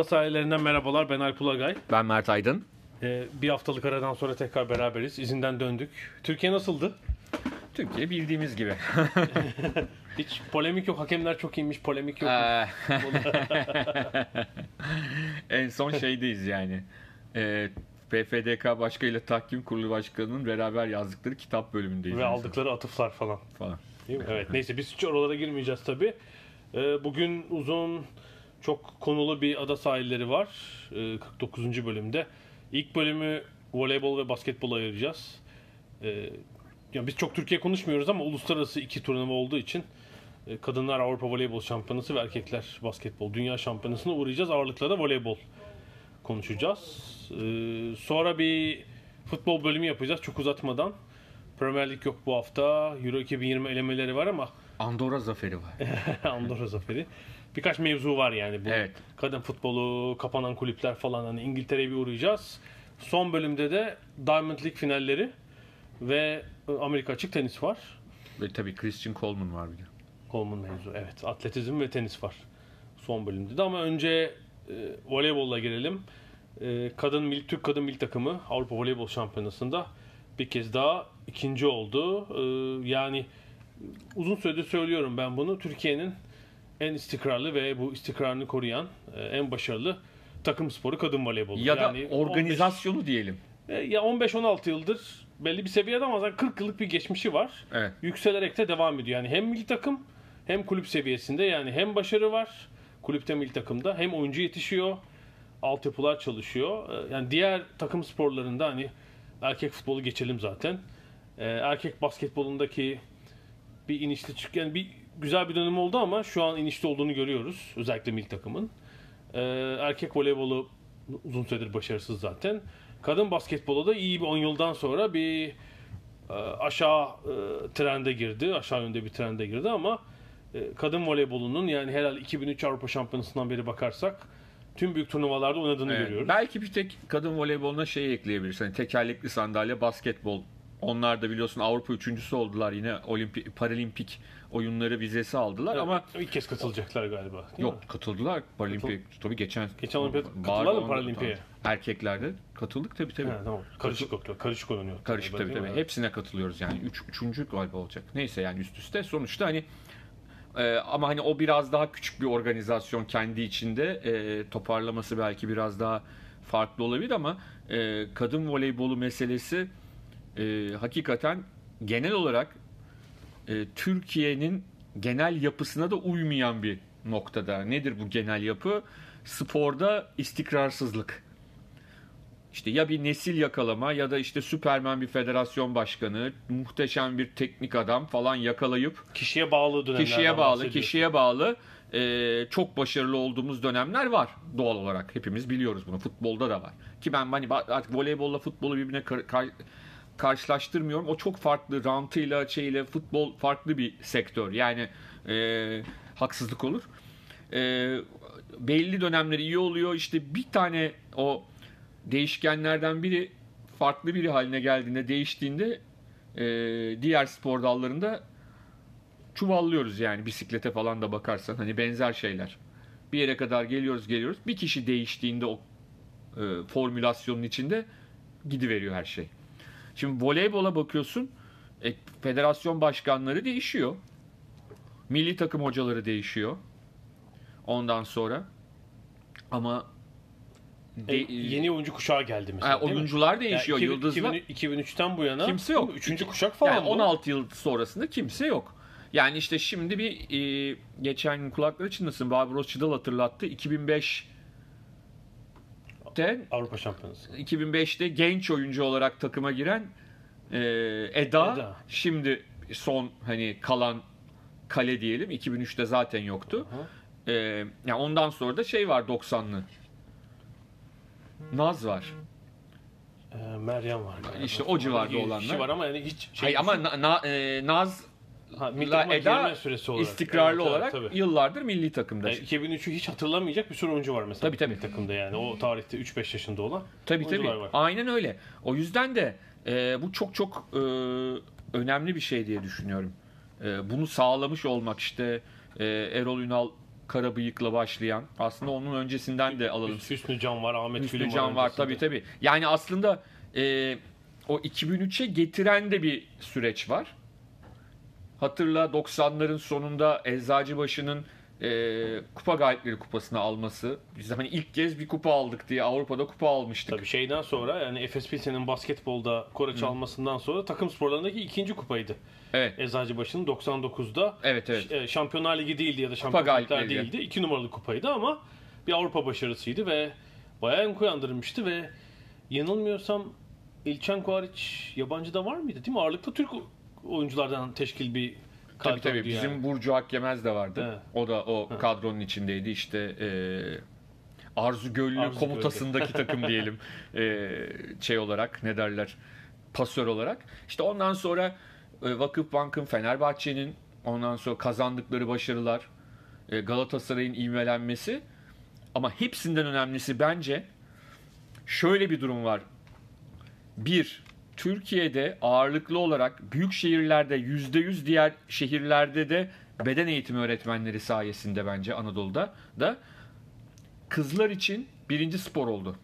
Ada sahillerinden merhabalar. Ben Alp Ulagay. Ben Mert Aydın. Ee, bir haftalık aradan sonra tekrar beraberiz. İzinden döndük. Türkiye nasıldı? Türkiye bildiğimiz gibi. Hiç polemik yok. Hakemler çok iyiymiş. Polemik yok. Ee, en son şeydeyiz yani. Ee, PFDK Başkanı Tahkim Kurulu Başkanı'nın beraber yazdıkları kitap bölümündeyiz. Ve aldıkları atıflar falan. falan. Değil mi? Evet. Neyse biz hiç oralara girmeyeceğiz tabii. Ee, bugün uzun, çok konulu bir ada sahilleri var. Ee, 49. bölümde. İlk bölümü voleybol ve basketbol ayıracağız. Ee, yani biz çok Türkiye konuşmuyoruz ama uluslararası iki turnuva olduğu için e, Kadınlar Avrupa Voleybol Şampiyonası ve Erkekler Basketbol Dünya Şampiyonası'na uğrayacağız. Ağırlıkla da voleybol konuşacağız. Sonra bir futbol bölümü yapacağız çok uzatmadan. Premier Lig yok bu hafta. Euro 2020 elemeleri var ama Andorra zaferi var. Andorra zaferi. Birkaç mevzu var yani bu. Evet. Kadın futbolu, kapanan kulüpler falan hani İngiltere'ye bir uğrayacağız. Son bölümde de Diamond League finalleri ve e, Amerika açık tenis var. Ve tabii Christian Coleman var bir de. Coleman mevzu. Evet. Atletizm ve tenis var. Son bölümde de ama önce e, voleybolla girelim. E, kadın mil, Türk kadın mil takımı Avrupa Voleybol Şampiyonası'nda bir kez daha ikinci oldu. E, yani uzun süredir söylüyorum ben bunu. Türkiye'nin en istikrarlı ve bu istikrarını koruyan e, en başarılı takım sporu kadın voleybolu. Ya da Yani 15 organizasyonu diyelim. e, ya 15-16 yıldır belli bir seviyede ama zaten 40 yıllık bir geçmişi var. Evet. Yükselerek de devam ediyor. Yani hem milli takım hem kulüp seviyesinde yani hem başarı var kulüpte milli takımda hem oyuncu yetişiyor. Altyapılar çalışıyor. E, Yani diğer takım sporlarında hani erkek futbolu geçelim zaten. Erkek basketbolundaki bir inişli çık yani bir güzel bir dönem oldu ama şu an inişte olduğunu görüyoruz özellikle milli takımın. E, Erkek voleybolu uzun süredir başarısız zaten. Kadın basketbolu da iyi bir 10 yıldan sonra bir e, aşağı e, trende girdi. Aşağı yönde bir trende girdi ama e, kadın voleybolunun yani herhalde 2003 Avrupa Şampiyonası'ndan beri bakarsak tüm büyük turnuvalarda oynadığını Evet. görüyoruz. Belki bir tek kadın voleyboluna şey ekleyebilirsin. Hani tekerlekli sandalye, basketbol. Onlar da biliyorsun Avrupa üçüncüsü oldular yine olimpik, paralimpik oyunları vizesi aldılar Evet, ama ilk kez katılacaklar galiba. değil mi? Yok katıldılar Paralimpik. Tabii geçen Geçen olimpiyat katıldılar mı Paralimpiye? Erkeklerde katıldık tabii tabii. Ha, tamam. Karışık yok. Karışık oynanıyor. Karışık tabii tabii. Hepsine katılıyoruz yani. Üç, üçüncü galiba olacak. Neyse yani üst üste. Sonuçta hani e, ama hani o biraz daha küçük bir organizasyon kendi içinde. E, toparlaması belki biraz daha farklı olabilir ama e, kadın voleybolu meselesi e, hakikaten genel olarak e, Türkiye'nin genel yapısına da uymayan bir noktada. Nedir bu genel yapı? Sporda istikrarsızlık. İşte ya bir nesil yakalama ya da işte Süpermen bir federasyon başkanı, muhteşem bir teknik adam falan yakalayıp Kişiye bağlı dönemlerden kişiye bağlı, kişiye bağlı e, çok başarılı olduğumuz dönemler var doğal olarak. Hepimiz biliyoruz bunu. Futbolda da var. Ki ben hani artık voleybolla futbolu birbirine kar- kar- karşılaştırmıyorum. O çok farklı. Rantıyla şeyle futbol farklı bir sektör. Yani e, haksızlık olur. E, belli dönemleri iyi oluyor. İşte bir tane o değişkenlerden biri farklı biri haline geldiğinde, değiştiğinde e, diğer spor dallarında çuvallıyoruz yani bisiklete falan da bakarsan hani benzer şeyler. Bir yere kadar geliyoruz geliyoruz. Bir kişi değiştiğinde o e, formülasyonun içinde gidiveriyor her şey. Şimdi voleybola bakıyorsun e, federasyon başkanları değişiyor. Milli takım hocaları değişiyor. Ondan sonra ama E, yeni oyuncu kuşağı geldi mesela. Değil mi? oyuncular değişiyor, Yani 2000 yıldızlar. 2000 2003'ten bu yana Kimse yok. değil? Üçüncü kuşak falan yani bu. 16 yıl sonrasında kimse yok. Yani işte şimdi bir e, geçen gün kulakları çınlasın Barbaros Çıdal hatırlattı. 2005 2004'te Avrupa Şampiyonası. 2005'te genç oyuncu olarak takıma giren e, Eda, Eda. şimdi son hani kalan kale diyelim 2003'te zaten yoktu. E, yani ondan sonra da şey var 90'lı. Naz var. Ee, Meryem var. galiba. İşte o civarda olanlar. Kişi var ama yani hiç şey Hayır ama Na- Na- e, Naz ha, milli takıma Eda girme süresi olarak. istikrarlı Evet, olarak tabii, tabii. yıllardır milli takımda. Yani 2003'ü hiç hatırlamayacak bir sürü oyuncu var mesela. Tabii, tabii. milli takımda yani. O tarihte 3-5 yaşında olan Tabii tabii. oyuncular var. Aynen öyle. O yüzden de e, bu çok çok e, önemli bir şey diye düşünüyorum. E, bunu sağlamış olmak işte e, Erol Ünal Karabıyık'la başlayan aslında onun öncesinden de alalım. Hüsnü Can var, Ahmet Hüsnü Gül'ün Can var öncesinde. tabii tabii. Yani aslında e, o 2003'e getiren de bir süreç var. Hatırla 90'ların sonunda Eczacıbaşı'nın e, Kupa Galipleri Kupası'nı alması. Biz hani ilk kez bir kupa aldık diye Avrupa'da kupa almıştık. Tabii şeyden sonra yani Efes Pilsen'in basketbolda Kore çalmasından sonra takım sporlarındaki ikinci kupaydı. Evet. Eczacıbaşı'nın 99'da Evet evet. e, Şampiyonlar Ligi değildi ya da Şampiyonlar Ligler değildi. İki numaralı kupaydı ama bir Avrupa başarısıydı ve bayağı yankı uyandırmıştı ve yanılmıyorsam İlçenko hariç yabancı da var mıydı değil mi? Ağırlıklı Türk oyunculardan teşkil bir Tabii tabii. kadroydu Bizim yani. Burcu Akgemez de vardı. Evet. O da o kadronun içindeydi. İşte e, Arzu Göllü Arzu komutasındaki takım diyelim. E, şey olarak ne derler? Pasör olarak. İşte ondan sonra e, Vakıfbank'ın, Fenerbahçe'nin ondan sonra kazandıkları başarılar, e, Galatasaray'ın ivmelenmesi ama hepsinden önemlisi bence şöyle bir durum var. Bir, Türkiye'de ağırlıklı olarak büyük şehirlerde %100 diğer şehirlerde de beden eğitimi öğretmenleri sayesinde bence Anadolu'da da kızlar için birinci spor oldu.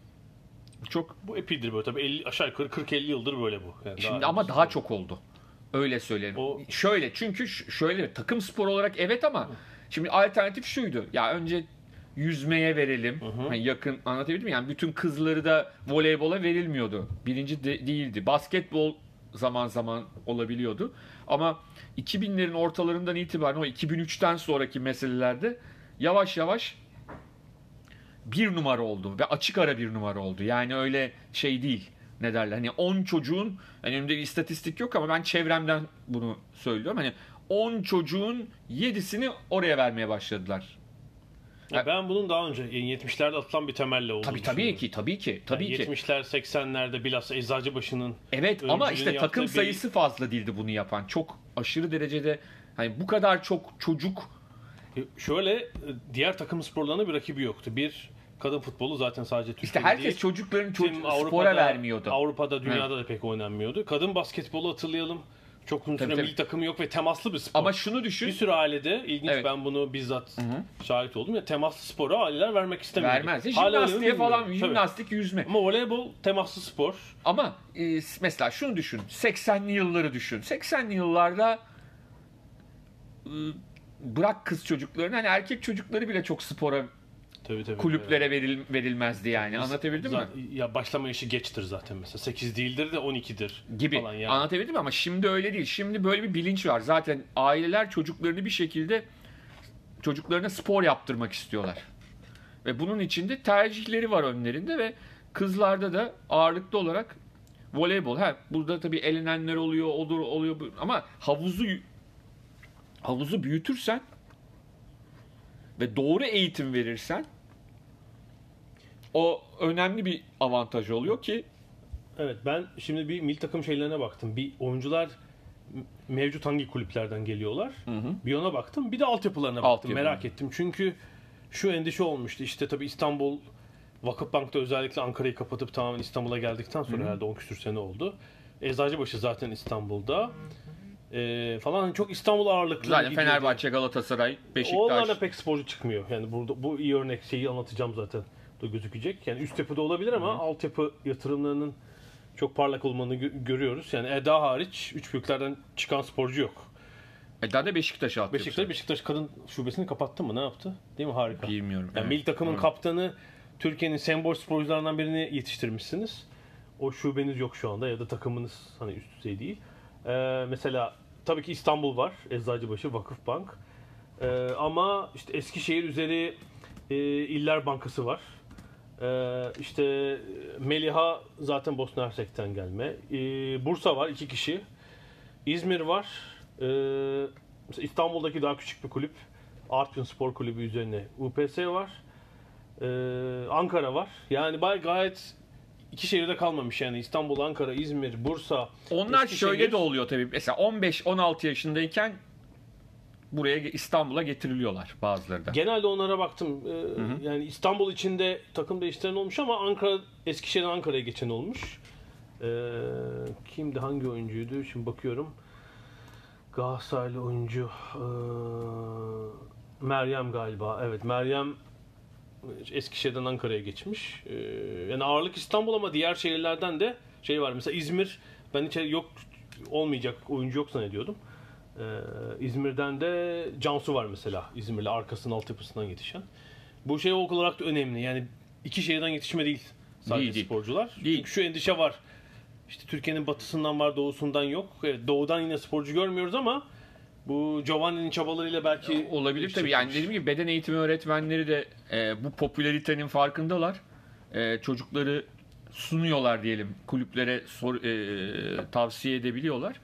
Çok Bu epidir böyle tabii 50, aşağı yukarı 40-50 yıldır böyle bu. Yani Şimdi ama daha çok oldu. Öyle söyleyelim. O- Şöyle çünkü şöyle takım spor olarak evet ama şimdi alternatif şuydu. Ya önce yüzmeye verelim. Hani yakın anlatabildim mi? Yani bütün kızları da voleybola verilmiyordu. Birinci de- değildi. Basketbol zaman zaman olabiliyordu. Ama 2000'lerin ortalarından itibaren o 2003'ten sonraki meselelerde yavaş yavaş bir numara oldu ve açık ara bir numara oldu. Yani öyle şey değil. Ne derler? Hani 10 çocuğun hani önümde bir istatistik yok ama ben çevremden bunu söylüyorum. Hani 10 çocuğun 7'sini oraya vermeye başladılar. Ya ben bunun daha önce yani 70'lerde atılan bir temelle olduğunu Tabii tabii ki, tabii ki, tabii Yani ki. 70'ler 80'lerde bilhassa Eczacıbaşı'nın Evet ama işte takım bir- sayısı fazla değildi bunu yapan. Çok aşırı derecede hani bu kadar çok çocuk E, şöyle e, diğer takım sporlarına bir rakibi yoktu. Bir kadın futbolu zaten sadece Türkiye'de işte herkes değil. çocukların çocuk spora vermiyordu. Avrupa'da, dünyada da pek oynanmıyordu. Kadın basketbolu hatırlayalım. Çok tabii. milli takımı yok ve temaslı bir spor. Ama şunu düşün. bir sürü ailede ilginç Evet. ben bunu bizzat şahit oldum ya temaslı spora aileler vermek istemiyor. Vermez. E, Jimnastiğe falan jimnastik yüzme. Ama voleybol temaslı spor. Ama e, mesela şunu düşün. 80'li yılları düşün. 80'li yıllarda e, bırak kız çocuklarını hani erkek çocukları bile çok spora Tabii tabii. kulüplere veril, verilmezdi yani. Anlatabildim mi? Zaten- Ya başlama yaşı geçtir zaten mesela. 8 değildir de 12'dir. Gibi. Falan yani. Anlatabildim mi? Ama şimdi öyle değil. Şimdi böyle bir bilinç var. Zaten aileler çocuklarını bir şekilde çocuklarına spor yaptırmak istiyorlar. Ve bunun için de tercihleri var önlerinde ve kızlarda da ağırlıklı olarak voleybol. Ha burada tabii elenenler oluyor, olur oluyor ama havuzu havuzu büyütürsen ve doğru eğitim verirsen o önemli bir avantaj oluyor ki Evet ben şimdi bir milli takım şeylerine baktım. Bir oyuncular mevcut hangi kulüplerden geliyorlar. Bir ona baktım. Bir de altyapılarına baktım. Altyapı. Merak ettim. Çünkü şu endişe olmuştu. İşte tabii İstanbul Vakıfbank'ta özellikle Ankara'yı kapatıp tamamen İstanbul'a geldikten sonra herhalde 10 küsür sene oldu. Eczacıbaşı zaten İstanbul'da. Ee, falan Hani çok İstanbul ağırlıklı. zaten gidiyordu. Fenerbahçe, Galatasaray, Beşiktaş Onlarla pek sporcu çıkmıyor. Yani burada bu iyi örnek şeyi anlatacağım zaten da gözükecek. Yani üst yapıda olabilir ama altyapı yatırımlarının çok parlak olmanı gö- görüyoruz. Yani Eda hariç üç büyüklerden çıkan sporcu yok. Eda da Beşiktaş'a attı. Beşiktaş Beşiktaş kadın şubesini kapattı mı? Ne yaptı? Değil mi? Harika. Bilmiyorum. Yani Evet. milli takımın Evet. kaptanı Türkiye'nin sembol sporcularından birini yetiştirmişsiniz. O şubeniz yok şu anda ya da takımınız hani üst düzey değil. Ee, mesela tabii ki İstanbul var. Eczacıbaşı, Vakıfbank. Ee, ama işte Eskişehir üzeri e, İller Bankası var. Ee, işte Meliha zaten Bosna Hersek'ten gelme. Ee, Bursa var iki kişi. İzmir var. Ee, mesela İstanbul'daki daha küçük bir kulüp. Artvin Spor Kulübü üzerine UPS var. Ee, Ankara var. Yani bay gayet iki şehirde kalmamış yani İstanbul, Ankara, İzmir, Bursa. Onlar şöyle de oluyor tabii. Mesela 15-16 yaşındayken buraya İstanbul'a getiriliyorlar bazıları da. Genelde onlara baktım. Ee, Yani İstanbul içinde takım değiştiren olmuş ama Ankara Eskişehir'den Ankara'ya geçen olmuş. Ee, kimdi hangi oyuncuydu? Şimdi bakıyorum. Galatasaraylı oyuncu ee, Meryem galiba. Evet Meryem Eskişehir'den Ankara'ya geçmiş. Ee, yani ağırlık İstanbul ama diğer şehirlerden de şey var. Mesela İzmir ben hiç yok olmayacak oyuncu yok zannediyordum. Ee, İzmir'den de Cansu var mesela. İzmirli arkasının altyapısından yetişen. Bu şey olarak da önemli. Yani iki şehirden yetişme değil sadece Değil, değil. sporcular. Değil. Çünkü şu endişe var. İşte Türkiye'nin batısından var, doğusundan yok. Evet, doğudan yine sporcu görmüyoruz ama bu Giovanni'nin çabalarıyla belki Olabilir tabii. Yani dediğim gibi beden eğitimi öğretmenleri de e, bu popülaritenin farkındalar. E, çocukları sunuyorlar diyelim. Kulüplere sor, e, tavsiye edebiliyorlar.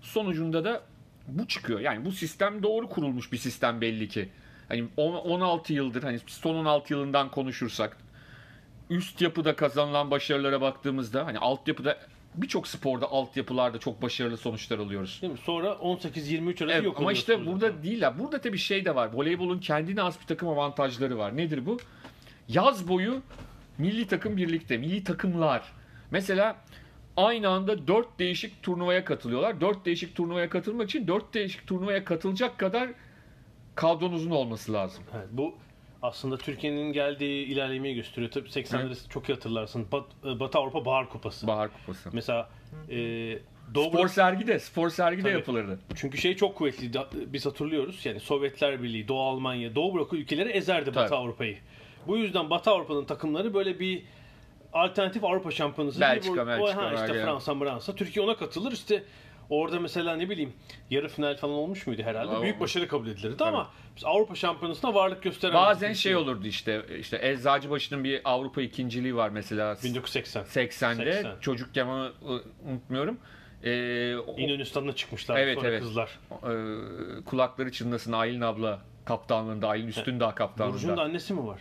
Sonucunda da bu çıkıyor. Yani bu sistem doğru kurulmuş bir sistem belli ki. Hani on- 16 yıldır hani son 16 yılından konuşursak üst yapıda kazanılan başarılara baktığımızda hani altyapıda birçok sporda altyapılarda çok başarılı sonuçlar alıyoruz. Değil mi? Sonra 18-23 arası Evet, yok ama işte burada değil ya. Burada tabii şey de var. Voleybolun kendine has bir takım avantajları var. Nedir bu? Yaz boyu milli takım birlikte. Milli takımlar. Mesela aynı anda dört değişik turnuvaya katılıyorlar. Dört değişik turnuvaya katılmak için dört değişik turnuvaya katılacak kadar kadronuzun olması lazım. Evet, bu aslında Türkiye'nin geldiği ilerlemeyi gösteriyor. Tabii 80'leri çok iyi hatırlarsın. Bat- Batı Avrupa Bahar Kupası. Bahar Kupası. Mesela e, Doğu Spor sergi de, spor sergi de Tabii. yapılırdı. Çünkü şey çok kuvvetliydi. Biz hatırlıyoruz. Yani Sovyetler Birliği, Doğu Almanya, Doğu bloku ülkeleri ezerdi Batı Tabii. Avrupa'yı. Bu yüzden Batı Avrupa'nın takımları böyle bir alternatif Avrupa şampiyonası. Belçika, bu- Belçika, ha, işte Belçika. Fransa, Fransa. Türkiye ona katılır. İşte orada mesela ne bileyim yarı final falan olmuş muydu herhalde? Aa, Büyük başarı kabul edilirdi ama biz Avrupa şampiyonasına varlık gösteren Bazen şey olurdu işte işte Eczacıbaşı'nın bir Avrupa ikinciliği var mesela 1980. 80'de 80. çocukken onu ı, unutmuyorum. Ee, o- İnönü stadına çıkmışlar Evet, sonra evet. kızlar. e, kulakları çınlasın Aylin abla kaptanlığında, Aylin Üstündağ kaptanlığında. Burcu'nun da annesi mi var?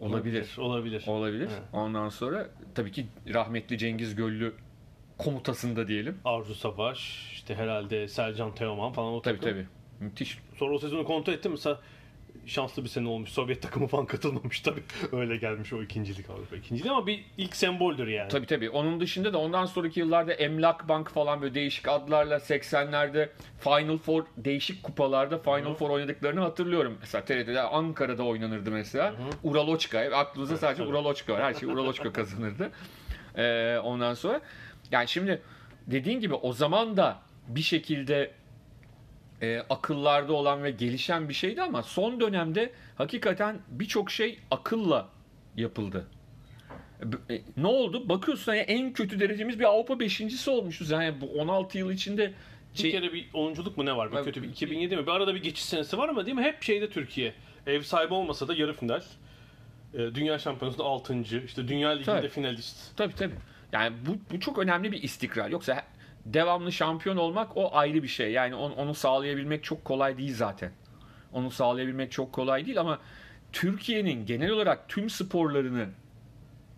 Olabilir. Olabilir. Olabilir. Evet. Ondan sonra tabii ki rahmetli Cengiz Göllü komutasında diyelim. Arzu Savaş, işte herhalde Sercan Teoman falan o Tabii takım. tabii. Müthiş. Sonra o sezonu kontrol ettim mesela şanslı bir sene olmuş. Sovyet takımı falan katılmamış tabii. Öyle gelmiş o ikincilik Avrupa ikinciliği ama bir ilk semboldür yani. Tabii tabii. Onun dışında da ondan sonraki yıllarda Emlak Bank falan böyle değişik adlarla 80'lerde Final Four değişik kupalarda Final Four oynadıklarını hatırlıyorum. Mesela TRT'de Ankara'da oynanırdı mesela. Uraloçka. Hep Aklınızda sadece tabii. Uraloçka var. Her şey Uraloçka kazanırdı. Ee, ondan sonra yani şimdi dediğin gibi o zaman da bir şekilde e, akıllarda olan ve gelişen bir şeydi ama son dönemde hakikaten birçok şey akılla yapıldı. E, Ne oldu? Bakıyorsun hani en kötü derecemiz bir Avrupa beşincisi olmuşuz. Yani bu 16 yıl içinde Bir şey, kere bir oyunculuk mu ne var? Bir kötü bir 2007 mi? Bir arada bir geçiş senesi var ama değil mi? Hep şeyde Türkiye. Ev sahibi olmasa da yarı final. Ee, Dünya Şampiyonası'nda 6. işte Dünya Ligi'nde Tabii. finalist. tabii tabii. Yani bu, bu çok önemli bir istikrar. Yoksa devamlı şampiyon olmak o ayrı bir şey. Yani onu, onu sağlayabilmek çok kolay değil zaten. Onu sağlayabilmek çok kolay değil ama Türkiye'nin genel olarak tüm sporlarını,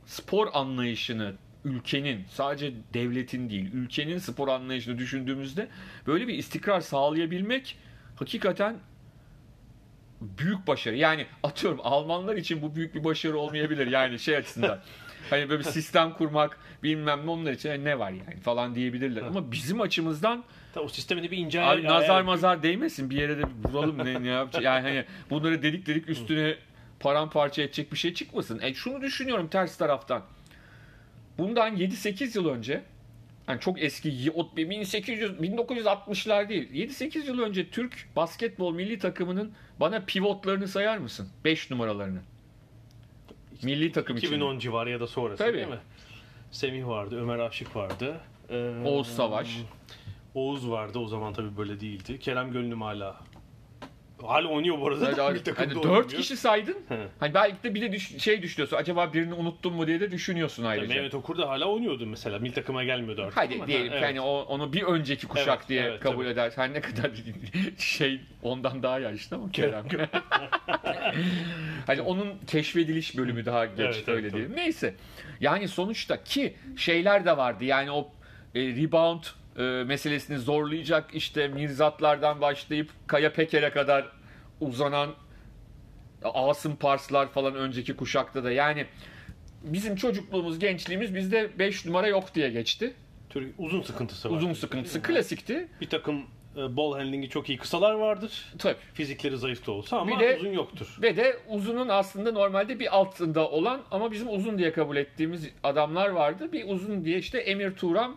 spor anlayışını, ülkenin sadece devletin değil, ülkenin spor anlayışını düşündüğümüzde böyle bir istikrar sağlayabilmek hakikaten büyük başarı. Yani atıyorum Almanlar için bu büyük bir başarı olmayabilir yani şey açısından. Hani böyle bir sistem kurmak bilmem ne onlar için ne var yani falan diyebilirler. Ama bizim açımızdan Tabii o sistemi de bir ince Abi nazar ayar- mazar değmesin bir yere de vuralım ne, ne yapacak. Yani hani bunları delik delik üstüne paramparça edecek bir şey çıkmasın. E şunu düşünüyorum ters taraftan. Bundan 7-8 yıl önce yani çok eski y- o 1800 1960'lar değil. 7-8 yıl önce Türk basketbol milli takımının bana pivotlarını sayar mısın? 5 numaralarını. Milli takım için. 2010 civarı ya da sonrası Tabii. değil mi? Semih vardı, Ömer Aşık vardı. Ee, Oğuz Savaş. Oğuz vardı o zaman tabii böyle değildi. Kerem Gönlüm hala Hala oynuyor bu arada. Hani, takımda hani oynamıyor. dört kişi saydın. Hani belki de bir de düş- şey düşünüyorsun. Acaba birini unuttum mu diye de düşünüyorsun Yani ayrıca. Mehmet Okur da hala oynuyordu mesela. Milli takıma gelmiyordu artık. Hadi diyelim ki Evet. hani o, onu bir önceki kuşak Evet, diye evet, kabul tabii. eder. Her ne kadar şey ondan daha yaşlı ama Kerem. hani onun keşfediliş bölümü daha geç Evet, evet, öyle tabii. diyelim. Neyse. Yani sonuçta ki şeyler de vardı. Yani o e, rebound e, meselesini zorlayacak işte Mirzatlardan başlayıp Kaya Peker'e kadar uzanan Asım Parslar falan önceki kuşakta da yani bizim çocukluğumuz, gençliğimiz bizde 5 numara yok diye geçti. Türk uzun sıkıntısı var. Uzun sıkıntısı klasikti. Bir takım e, ball handling'i çok iyi kısalar vardır. Tabii. Fizikleri zayıf da olsa ama Bir de- uzun yoktur. Ve de uzunun aslında normalde bir altında olan ama bizim uzun diye kabul ettiğimiz adamlar vardı. Bir uzun diye işte Emir Turam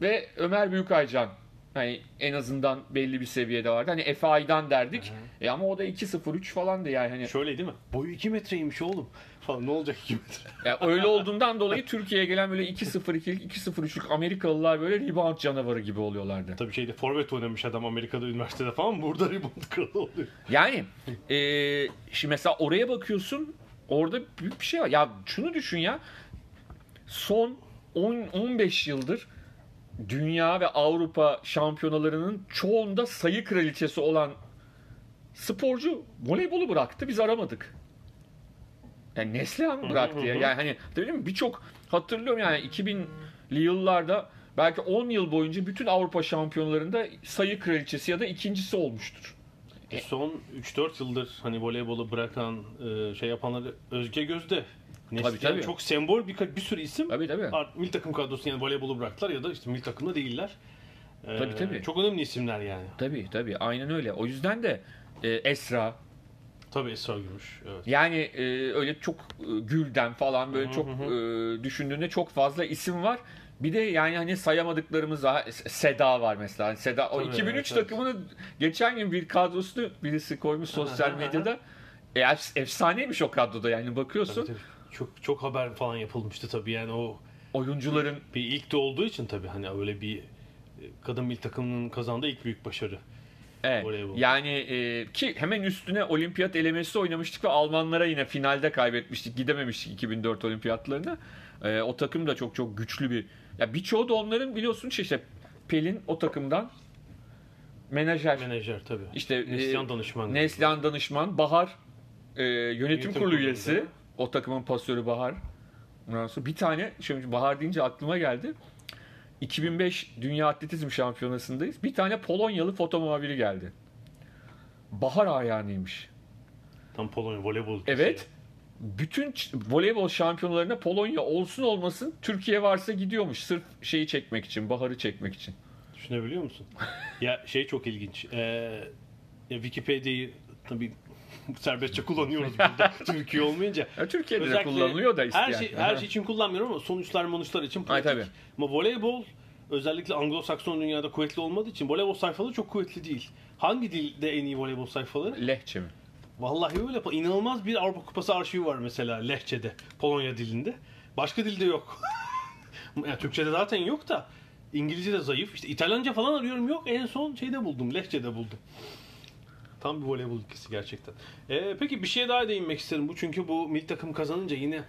ve Ömer Büyükaycan. Hani en azından belli bir seviyede vardı. Hani Efe Aydan derdik. E ama o da 2.03 falandı yani. Hani Şöyle değil mi? Boyu 2 metreymiş oğlum. Falan ne olacak 2 metre? Ya öyle olduğundan dolayı Türkiye'ye gelen böyle 2.02'lik, 2.03'lük Amerikalılar böyle rebound canavarı gibi oluyorlardı. Tabii şeyde forvet oynamış adam Amerika'da üniversitede falan. Burada rebound kralı oluyor. Yani eee şimdi mesela oraya bakıyorsun orada büyük bir şey var. Ya şunu düşün ya son 10 15 yıldır dünya ve Avrupa şampiyonalarının çoğunda sayı kraliçesi olan sporcu voleybolu bıraktı biz aramadık. Yani Neslihan bıraktı ya. Yani hani değil mi? Birçok hatırlıyorum yani 2000'li yıllarda belki 10 yıl boyunca bütün Avrupa şampiyonalarında sayı kraliçesi ya da ikincisi olmuştur. E, Son 3-4 yıldır hani voleybolu bırakan e, şey yapanları Özge Gözde. Neslihan tabii. çok sembol bir, bir sürü isim. Tabii tabii. Art, milli takım kadrosu yani voleybolu bıraktılar ya da işte milli takımda değiller. E, Tabii, tabii. Çok önemli isimler yani. Tabii tabii aynen öyle. O yüzden de e, Esra Tabii Esra Gümüş. Evet. yani e, öyle çok e, Gülden falan böyle Hı hı çok e, düşündüğünde çok fazla isim var. Bir de yani hani sayamadıklarımız var. Seda var mesela. Hani Seda o Tabii, 2003 evet, evet. takımını geçen gün bir kadrosunu birisi koymuş sosyal medyada. E, ef- efsaneymiş o kadroda yani bakıyorsun Tabii, tabii. Çok çok haber falan yapılmıştı tabii yani o oyuncuların bir ilk de olduğu için tabii hani öyle bir e, kadın milli takımının kazandığı ilk büyük başarı. Evet. Voleybol. Yani e, ki hemen üstüne olimpiyat elemesi oynamıştık ve Almanlara yine finalde kaybetmiştik. Gidememiştik 2004 olimpiyatlarına. E, o takım da çok çok güçlü bir. Ya birçoğu da onların biliyorsun şey işte Pelin o takımdan menajer. Menajer tabii. İşte e, Neslihan danışman. Neslihan danışman, Bahar e, yönetim, Yönetim kurulu kurulunda. O takımın pasörü Bahar. Ondan sonra bir tane şimdi Bahar deyince aklıma geldi. 2005 Dünya Atletizm Şampiyonası'ndayız. Bir tane Polonyalı foto muhabiri geldi. Bahar ayağınıymış. Tam Polonya voleybol. Evet. Bütün voleybol şampiyonalarına Polonya olsun olmasın Türkiye varsa gidiyormuş. Sırf şeyi çekmek için, Bahar'ı çekmek için. Düşünebiliyor musun? ya şey çok ilginç. Ee, ya Wikipedia'yı tabii serbestçe kullanıyoruz burada. Türkiye olmayınca. Ya Türkiye'de de kullanılıyor da isteyen. Her şey, her şey için kullanmıyorum ama sonuçlar sonuçlar için Ay, pratik. tabii. Ama voleybol özellikle Anglo-Sakson dünyada kuvvetli olmadığı için voleybol sayfaları çok kuvvetli değil. Hangi dilde en iyi voleybol sayfaları? Lehçe mi? Vallahi öyle. İnanılmaz bir Avrupa Kupası arşivi var mesela Lehçe'de, Polonya dilinde. Başka dilde yok. yani Türkçe'de zaten yok da İngilizce'de zayıf. İşte İtalyanca falan arıyorum yok. En son şeyde buldum, Lehçe'de buldum. Tam bir voleybol ülkesi gerçekten. Ee, peki bir şeye daha değinmek isterim. Bu çünkü bu milli takım kazanınca yine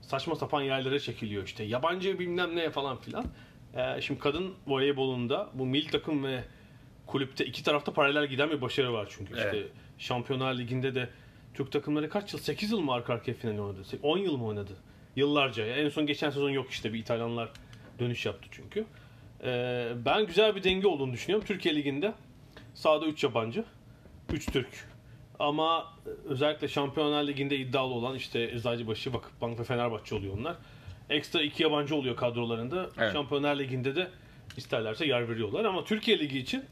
saçma sapan yerlere çekiliyor işte. Yabancı bilmem ne falan filan. Ee, şimdi kadın voleybolunda bu milli takım ve kulüpte iki tarafta paralel giden bir başarı var çünkü. İşte Evet. Şampiyonlar Ligi'nde de Türk takımları kaç yıl? 8 yıl mı arka arkaya final oynadı? 10 yıl mı oynadı? Yıllarca. En son geçen sezon yok işte. Bir İtalyanlar dönüş yaptı çünkü. Ee, ben güzel bir denge olduğunu düşünüyorum. Türkiye Ligi'nde sahada 3 yabancı, 3 Türk. Ama özellikle Şampiyonlar Ligi'nde iddialı olan işte Eczacıbaşı, Vakıfbank ve Fenerbahçe oluyor onlar. Ekstra iki yabancı oluyor kadrolarında. Evet. Şampiyonlar Ligi'nde de isterlerse yer veriyorlar. Ama Türkiye Ligi için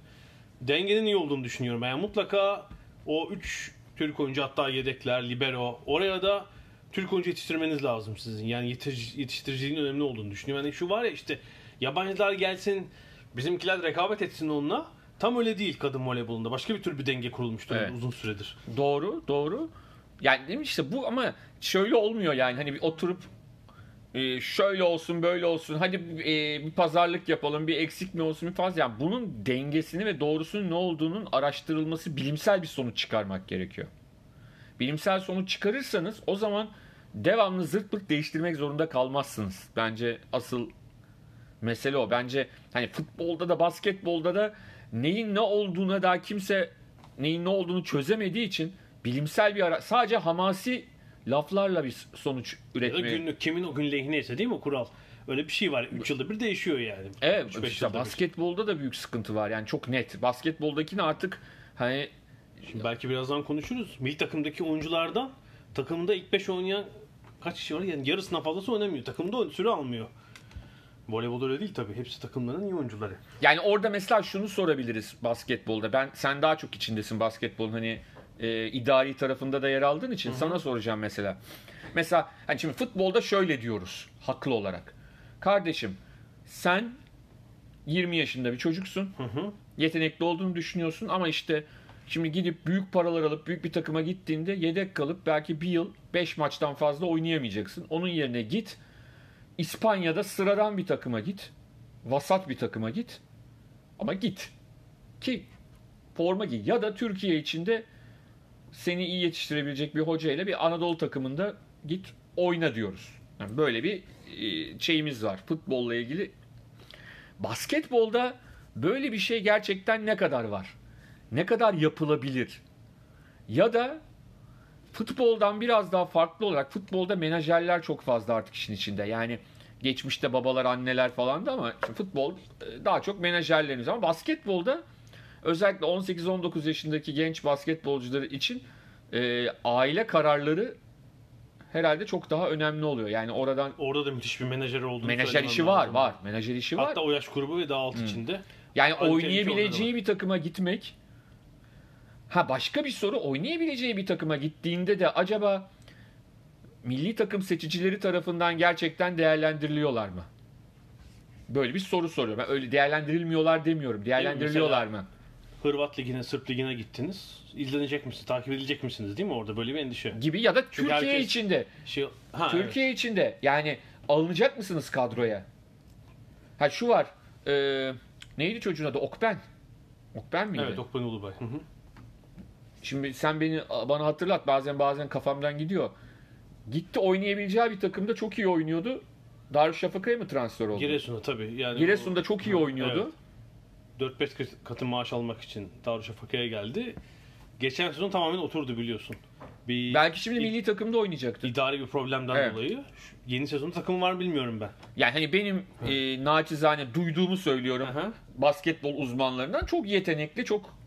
dengenin iyi olduğunu düşünüyorum. Yani mutlaka o 3 Türk oyuncu hatta yedekler, libero oraya da Türk oyuncu yetiştirmeniz lazım sizin. Yani yetiş, yetiştiriciliğin önemli olduğunu düşünüyorum. Yani şu var ya işte yabancılar gelsin bizimkiler rekabet etsin onunla. Tam öyle değil kadın voleybolunda. Başka bir tür bir denge kurulmuş Evet. uzun süredir. Doğru, doğru. Yani değil mi işte bu ama şöyle olmuyor yani hani bir oturup e, şöyle olsun böyle olsun hadi e, bir pazarlık yapalım bir eksik mi olsun bir fazla yani bunun dengesini ve doğrusunun ne olduğunun araştırılması bilimsel bir sonuç çıkarmak gerekiyor. Bilimsel sonuç çıkarırsanız o zaman devamlı zırt pırt değiştirmek zorunda kalmazsınız. Bence asıl mesele o. Bence hani futbolda da basketbolda da neyin ne olduğuna daha kimse neyin ne olduğunu çözemediği için bilimsel bir ara sadece hamasi laflarla bir sonuç üretmeye günlük kimin o gün lehineyse değil mi kural? Öyle bir şey var. 3 yılda bir değişiyor yani. Evet işte bir. basketbolda da büyük sıkıntı var yani çok net. Basketboldakini artık hani Şimdi belki birazdan konuşuruz. Milli takımdaki oyunculardan takımda ilk 5 oynayan kaç kişi var? Yani yarısından fazlası oynamıyor. Takımda süre almıyor. Voleybolda öyle değil tabii. Hepsi takımların iyi oyuncuları. yani orada mesela şunu sorabiliriz basketbolda. Ben sen daha çok içindesin basketbolun hani e, idari tarafında da yer aldığın için sana soracağım mesela. Mesela hani şimdi futbolda şöyle diyoruz haklı olarak. Kardeşim sen 20 yaşında bir çocuksun. Yetenekli olduğunu düşünüyorsun ama işte şimdi gidip büyük paralar alıp büyük bir takıma gittiğinde yedek kalıp belki bir yıl 5 maçtan fazla oynayamayacaksın. Onun yerine git İspanya'da sıradan bir takıma git. Vasat bir takıma git. Ama git. Ki forma giy. Ya da Türkiye içinde seni iyi yetiştirebilecek bir hocayla bir Anadolu takımında git oyna diyoruz. Yani böyle bir e, şeyimiz var futbolla ilgili. Basketbolda böyle bir şey gerçekten ne kadar var? Ne kadar yapılabilir? Ya da futboldan biraz daha farklı olarak futbolda menajerler çok fazla artık işin içinde. Yani geçmişte babalar, anneler falan da ama futbol e, daha çok menajerlerimiz ama basketbolda özellikle 18-19 yaşındaki genç basketbolcuları için e, aile kararları herhalde çok daha önemli oluyor. Yani oradan Orada da müthiş bir menajer olduğunu menajer işi var, var. Menajer işi var. Hatta o yaş grubu ve daha alt içinde. Yani oynayabileceği bir takıma gitmek. Ha başka bir soru oynayabileceği bir takıma gittiğinde de acaba milli takım seçicileri tarafından gerçekten değerlendiriliyorlar mı? Böyle bir soru soruyorum. Ben öyle değerlendirilmiyorlar demiyorum. Değerlendiriliyorlar mı? Hırvat ligine, Sırp ligine gittiniz. İzlenecek misiniz? Takip edilecek misiniz değil mi orada? Böyle bir endişe. Gibi ya da Türkiye herkes- içinde. Şey, ha, Türkiye içinde yani alınacak mısınız kadroya? Ha şu var. e, neydi çocuğun adı? Okben. Okben Evet, miydi? evet Okban Ulubay. Hı hı. Şimdi sen beni bana hatırlat bazen bazen kafamdan gidiyor. Gitti oynayabileceği bir takımda çok iyi oynuyordu. Darüşşafaka'ya mı transfer oldu? Giresun'a tabii. Yani Giresun'da çok iyi oynuyordu. 4-5 katı maaş almak için Darüşşafaka'ya geldi. Geçen sezon tamamen oturdu biliyorsun. Bir Belki şimdi milli takımda oynayacaktı. idari bir problemden Evet. dolayı yeni sezonda takım var mı bilmiyorum ben. Yani hani benim e, naçizane duyduğumu söylüyorum. Aha. Basketbol uzmanlarından çok yetenekli, çok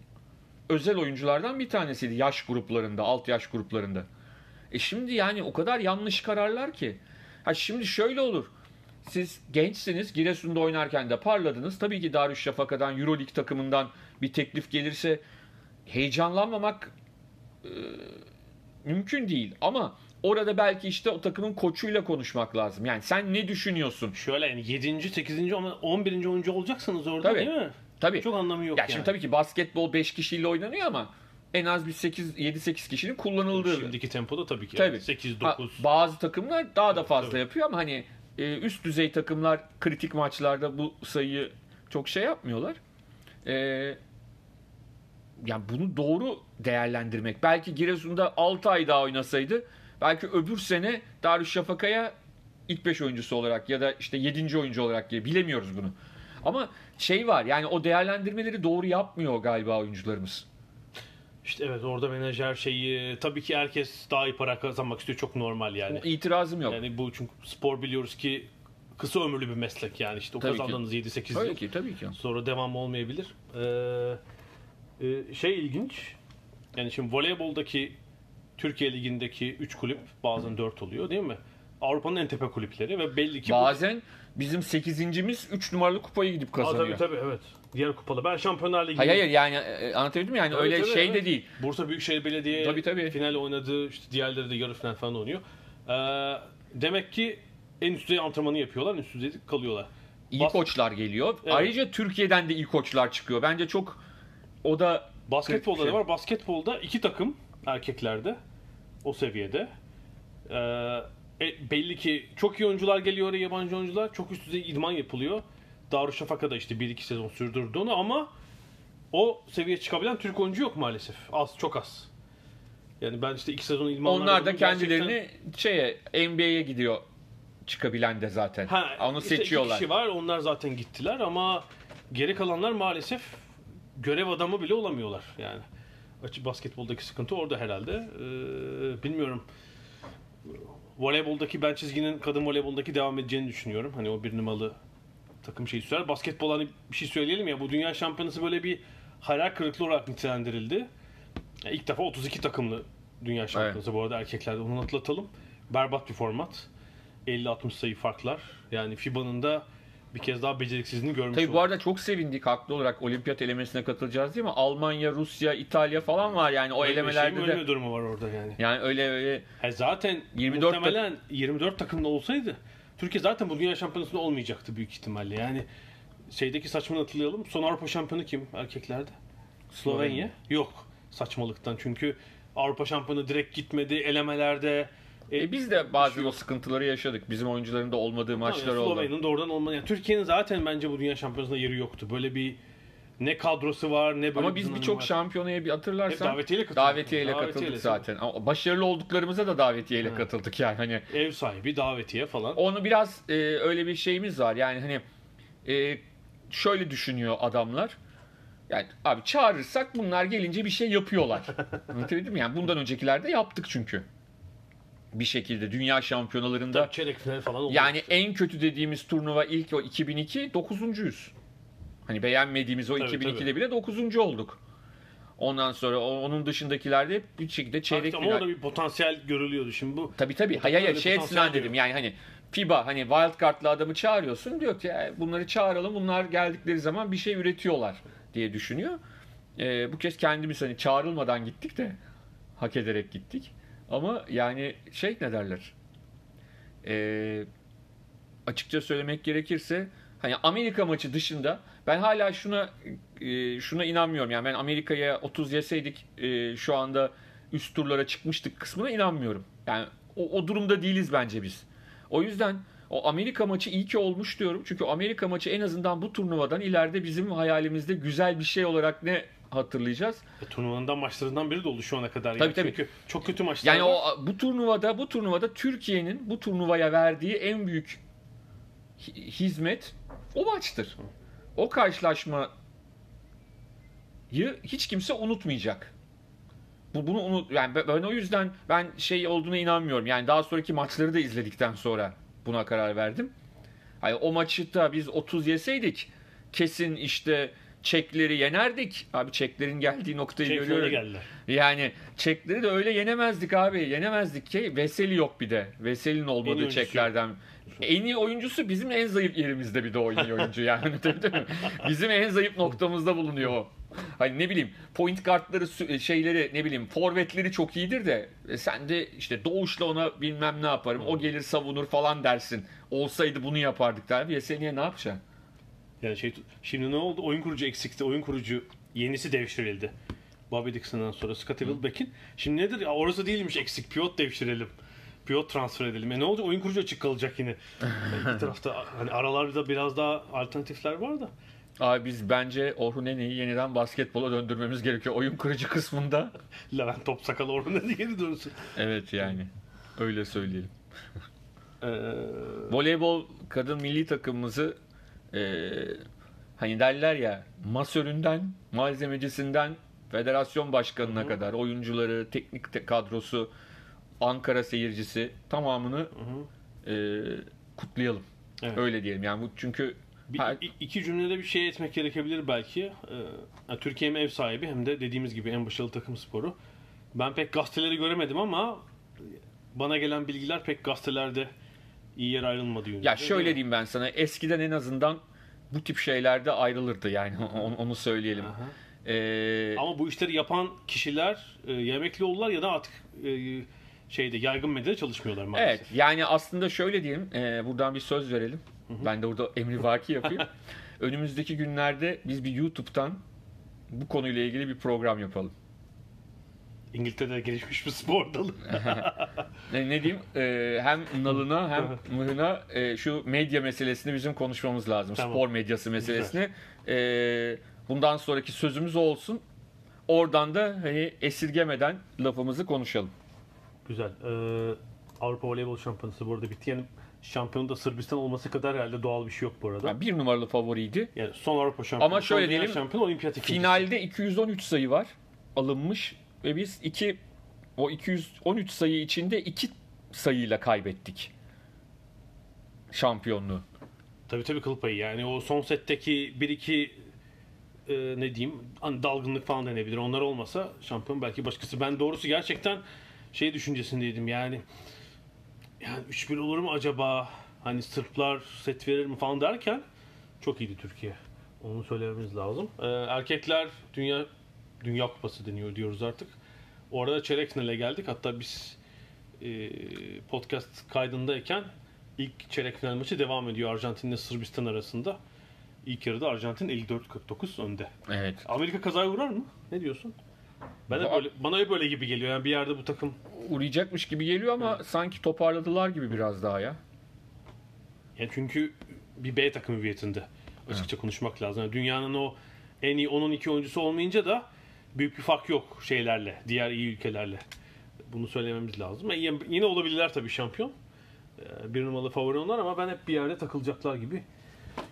özel oyunculardan bir tanesiydi yaş gruplarında, alt yaş gruplarında. E şimdi yani o kadar yanlış kararlar ki. Ha şimdi şöyle olur. Siz gençsiniz, Giresun'da oynarken de parladınız. Tabii ki Darüşşafaka'dan, Euroleague takımından bir teklif gelirse heyecanlanmamak e, mümkün değil. Ama orada belki işte o takımın koçuyla konuşmak lazım. Yani sen ne düşünüyorsun? Şöyle yani 7. 8. ama 11. oyuncu olacaksanız orada Tabii. değil mi? Tabii. Çok anlamı yok ya yani. şimdi tabii ki basketbol 5 kişiyle oynanıyor ama en az bir 8 7 8 kişinin kullanıldığı. Şimdiki tempoda tabii ki. Tabii. 8 Ha, 9. bazı takımlar daha da fazla tabii. yapıyor ama hani e, üst düzey takımlar kritik maçlarda bu sayıyı çok şey yapmıyorlar. E, yani bunu doğru değerlendirmek. Belki Giresun'da 6 ay daha oynasaydı belki öbür sene Darüşşafaka'ya ilk 5 oyuncusu olarak ya da işte 7. oyuncu olarak diye bilemiyoruz bunu. Ama şey var yani o değerlendirmeleri doğru yapmıyor galiba oyuncularımız. İşte evet orada menajer şeyi tabii ki herkes daha iyi para kazanmak istiyor çok normal yani. İtirazım yok. Yani bu çünkü spor biliyoruz ki kısa ömürlü bir meslek yani işte o Tabii kazandığınız 7-8 tabii yıl ki tabii ki. sonra devam olmayabilir. Ee, e, şey ilginç yani şimdi voleyboldaki Türkiye Ligi'ndeki 3 kulüp bazen 4 oluyor değil mi? Avrupa'nın en tepe kulüpleri ve belli ki bu- Bazen bizim 8.'imiz 3 numaralı kupayı gidip Aa, kazanıyor. tabii tabii evet. Diğer kupalı. Ben Şampiyonlar Ligi'ni Hayır hayır yani e, anlatabildim mi? yani Tabii, öyle tabii, şey evet. de değil. Bursa Büyükşehir Belediye Tabii, tabii. final oynadı. İşte diğerleri de yarı final falan oynuyor. Ee, demek ki en üst düzey antrenmanı yapıyorlar. En üst düzeyde kalıyorlar. İyi Bas- koçlar geliyor. Evet. Ayrıca Türkiye'den de iyi koçlar çıkıyor. Bence çok o da Basketbolda Şey- da var. Basketbolda iki takım erkeklerde o seviyede. Ee, E, belli ki çok iyi oyuncular geliyor oraya yabancı oyuncular. Çok üst düzey idman yapılıyor. Darüşşafaka da işte 1-2 sezon sürdürdü onu ama o seviyeye çıkabilen Türk oyuncu yok maalesef. Az, çok az. Yani ben işte 2 sezon idmanlar Onlar da yaptım. Gerçekten- kendilerini şeye NBA'ye gidiyor çıkabilen de zaten. Ha, Onu işte seçiyorlar. kişi var onlar zaten gittiler ama geri kalanlar maalesef görev adamı bile olamıyorlar yani. Açık basketboldaki sıkıntı orada herhalde. Ee, bilmiyorum. Voleyboldaki ben çizginin kadın voleyboldaki devam edeceğini düşünüyorum. Hani o bir numaralı takım şeyi sürer. Basketbol hani bir şey söyleyelim ya bu dünya şampiyonası böyle bir hayal kırıklığı olarak nitelendirildi. Ya ilk defa 32 takımlı dünya şampiyonası bu arada erkeklerde onu atlatalım. Berbat bir format. 50-60 sayı farklar. Yani FIBA'nın da bir kez daha beceriksizliğini görmüş Tabii bu olduk. arada çok sevindik haklı olarak olimpiyat elemesine katılacağız değil mi? Almanya, Rusya, İtalya falan var yani o Ölme elemelerde şey de. ölme durumu var orada yani. Yani öyle öyle Ha zaten 24 muhtemelen 24 takımda olsaydı Türkiye zaten bu dünya şampiyonasında olmayacaktı büyük ihtimalle. Yani şeydeki saçmalığını hatırlayalım. Son Avrupa şampiyonu kim erkeklerde? Slovenya. Slovenya. Yok saçmalıktan. Çünkü Avrupa şampiyonu direkt gitmedi elemelerde. E biz de bazen şey o sıkıntıları yaşadık. Bizim oyuncuların da olmadığı maçlar Tabii, oldu. Slovenya'nın doğrudan olmadı. Yani Türkiye'nin zaten bence bu dünya şampiyonasında yeri yoktu. Böyle bir ne kadrosu var ne böyle Ama biz birçok şampiyonaya bir hatırlarsan Hep davetiyeyle katıldık. davetiyeyle Davetiyeyle, katıldık zaten. Ama başarılı olduklarımıza da davetiyeyle Ha. katıldık yani hani Ev sahibi, davetiye falan. onu biraz e, öyle bir şeyimiz var. Yani hani e, şöyle düşünüyor adamlar. Yani abi çağırırsak bunlar gelince bir şey yapıyorlar. Anlatabildim mi? Yani bundan öncekilerde yaptık çünkü. Bir şekilde dünya şampiyonalarında Çeyrek final falan oldu. yani en kötü dediğimiz turnuva ilk o 2002 9.yüz. Hani beğenmediğimiz o Tabii, 2002'de tabii. bile 9. olduk. Ondan sonra onun dışındakilerde hep bir şekilde çeyrek ama final. orada bir potansiyel görülüyordu. Şimdi bu Tabii tabii. Hayır hayır şey açısından dedim. Yani hani FIBA hani wildcard'lı adamı çağırıyorsun diyor ki "E, bunları çağıralım. Bunlar geldikleri zaman bir şey üretiyorlar diye düşünüyor. Ee, bu kez kendimiz hani çağrılmadan gittik de hak ederek gittik. Ama yani şey ne derler? Ee, açıkça söylemek gerekirse hani Amerika maçı dışında ben hala şuna e, şuna inanmıyorum. Yani ben Amerika'ya 30 yeseydik e, şu anda üst turlara çıkmıştık kısmına inanmıyorum. Yani o, o durumda değiliz bence biz. O yüzden o Amerika maçı iyi ki olmuş diyorum. Çünkü Amerika maçı en azından bu turnuvadan ileride bizim hayalimizde güzel bir şey olarak ne hatırlayacağız? e, turnuvanın maçlarından biri de oldu şu ana kadar. Tabii, yani. tabii. Çünkü çok kötü maçlar Yani var. o bu turnuvada bu turnuvada Türkiye'nin bu turnuvaya verdiği en büyük hi- hizmet o maçtır. O karşılaşmayı hiç kimse unutmayacak. Bu bunu unut yani ben o yüzden ben şey olduğuna inanmıyorum. Yani daha sonraki maçları da izledikten sonra buna karar verdim. Hani o maçı da biz 30 yeseydik kesin işte Çekleri yenerdik. Abi Çeklerin geldiği noktayı Şey görüyorum. geldiler. Yani Çekleri de öyle yenemezdik abi. Yenemezdik ki. Veseli yok bir de. Veseli'nin olmadığı Çeklerden. En iyi oyuncusu bizim en zayıf yerimizde bir de o en iyi oyuncu yani. Değil mi? bizim en zayıf noktamızda bulunuyor o. Hani ne bileyim point kartları şeyleri ne bileyim forvetleri çok iyidir de e, sen de işte doğuşla ona bilmem ne yaparım o gelir savunur falan dersin. Olsaydı bunu yapardık der. Veseli'ye ne yapacaksın? Yani şey şimdi ne oldu? Oyun kurucu eksikti. Oyun kurucu yenisi devşirildi. Bobby Dixon'dan sonra Scottie Wilbeck'in. Şimdi nedir? Ya orası değilmiş eksik. Piyot devşirelim. Piyot transfer edelim. E ne olacak? Oyun kurucu açık kalacak yine. İki tarafta hani aralarda biraz daha alternatifler var da. Abi biz bence Orhun Ene'yi yeniden basketbola döndürmemiz gerekiyor. Oyun kurucu kısmında. Levent Topsakal orada diye geri dönsün. Evet yani. Öyle söyleyelim. Ee, Voleybol kadın milli takımımızı e, hani derler ya masöründen, malzemecisinden federasyon başkanına kadar oyuncuları, teknik te- kadrosu, Ankara seyircisi tamamını e, kutlayalım. Evet. Öyle diyelim. Yani bu çünkü bir, her- iki cümlede bir şey etmek gerekebilir belki. Ee, Türkiye hem ev sahibi hem de dediğimiz gibi en başarılı takım sporu. Ben pek gazeteleri göremedim ama bana gelen bilgiler pek gazetelerde iyi yer ayrılmadı yönünde. Ya şöyle diyeyim ben sana. Eskiden en azından bu tip şeylerde ayrılırdı yani. Onu, onu söyleyelim. Aha. Ee, Ama bu işleri yapan kişiler e, ya emekli oldular ya da artık e, şeyde yaygın medyada çalışmıyorlar maalesef. evet yani aslında şöyle diyelim. e, buradan bir söz verelim. Ben de burada emri vaki yapayım. Önümüzdeki günlerde biz bir YouTube'dan bu konuyla ilgili bir program yapalım. İngiltere'de gelişmiş bir spor dalı. Ne, ne diyeyim? Ee, hem nalına hem mıhına e, şu medya meselesini bizim konuşmamız lazım. Tamam. Spor medyası meselesini. Ee, bundan sonraki sözümüz olsun. Oradan da hani esirgemeden lafımızı konuşalım. Güzel. Ee, Avrupa Voleybol Şampiyonası bu arada bitti. Yani şampiyonun da Sırbistan olması kadar herhalde doğal bir şey yok bu arada. Yani bir numaralı favoriydi. Yani son Avrupa şampiyonu, Ama şöyle diyelim, şampiyonu, olimpiyat ikincisi. Finalde 213 sayı var alınmış ve biz iki o 213 sayı içinde iki sayıyla kaybettik şampiyonluğu. Tabii tabii kıl payı. Yani o son setteki 1-2 e, ne diyeyim hani dalgınlık falan denebilir. Onlar olmasa şampiyon belki başkası. Ben doğrusu gerçekten şey düşüncesindeydim yani yani 3-1 olur mu acaba? Hani Sırplar set verir mi falan derken çok iyiydi Türkiye. Onu söylememiz lazım. Ee, erkekler dünya dünya kupası deniyor diyoruz artık. Orada çeyrek finale geldik. Hatta biz e, podcast kaydındayken ilk çeyrek final maçı devam ediyor Arjantin ile Sırbistan arasında. İlk yarıda Arjantin 54-49 önde. Evet. Amerika kazaya uğrar mı? Ne diyorsun? Ben de böyle, bana hep öyle gibi geliyor. Yani bir yerde bu takım Uğrayacakmış gibi geliyor ama sanki toparladılar gibi biraz daha ya. Yani çünkü bir B takım hüviyetinde açıkça konuşmak lazım. Yani dünyanın o en iyi 10-12 oyuncusu olmayınca da büyük bir fark yok şeylerle, diğer iyi ülkelerle. Bunu söylememiz lazım. E, yine- olabilirler tabii şampiyon. E, Bir numaralı favori onlar ama ben hep bir yerde takılacaklar gibi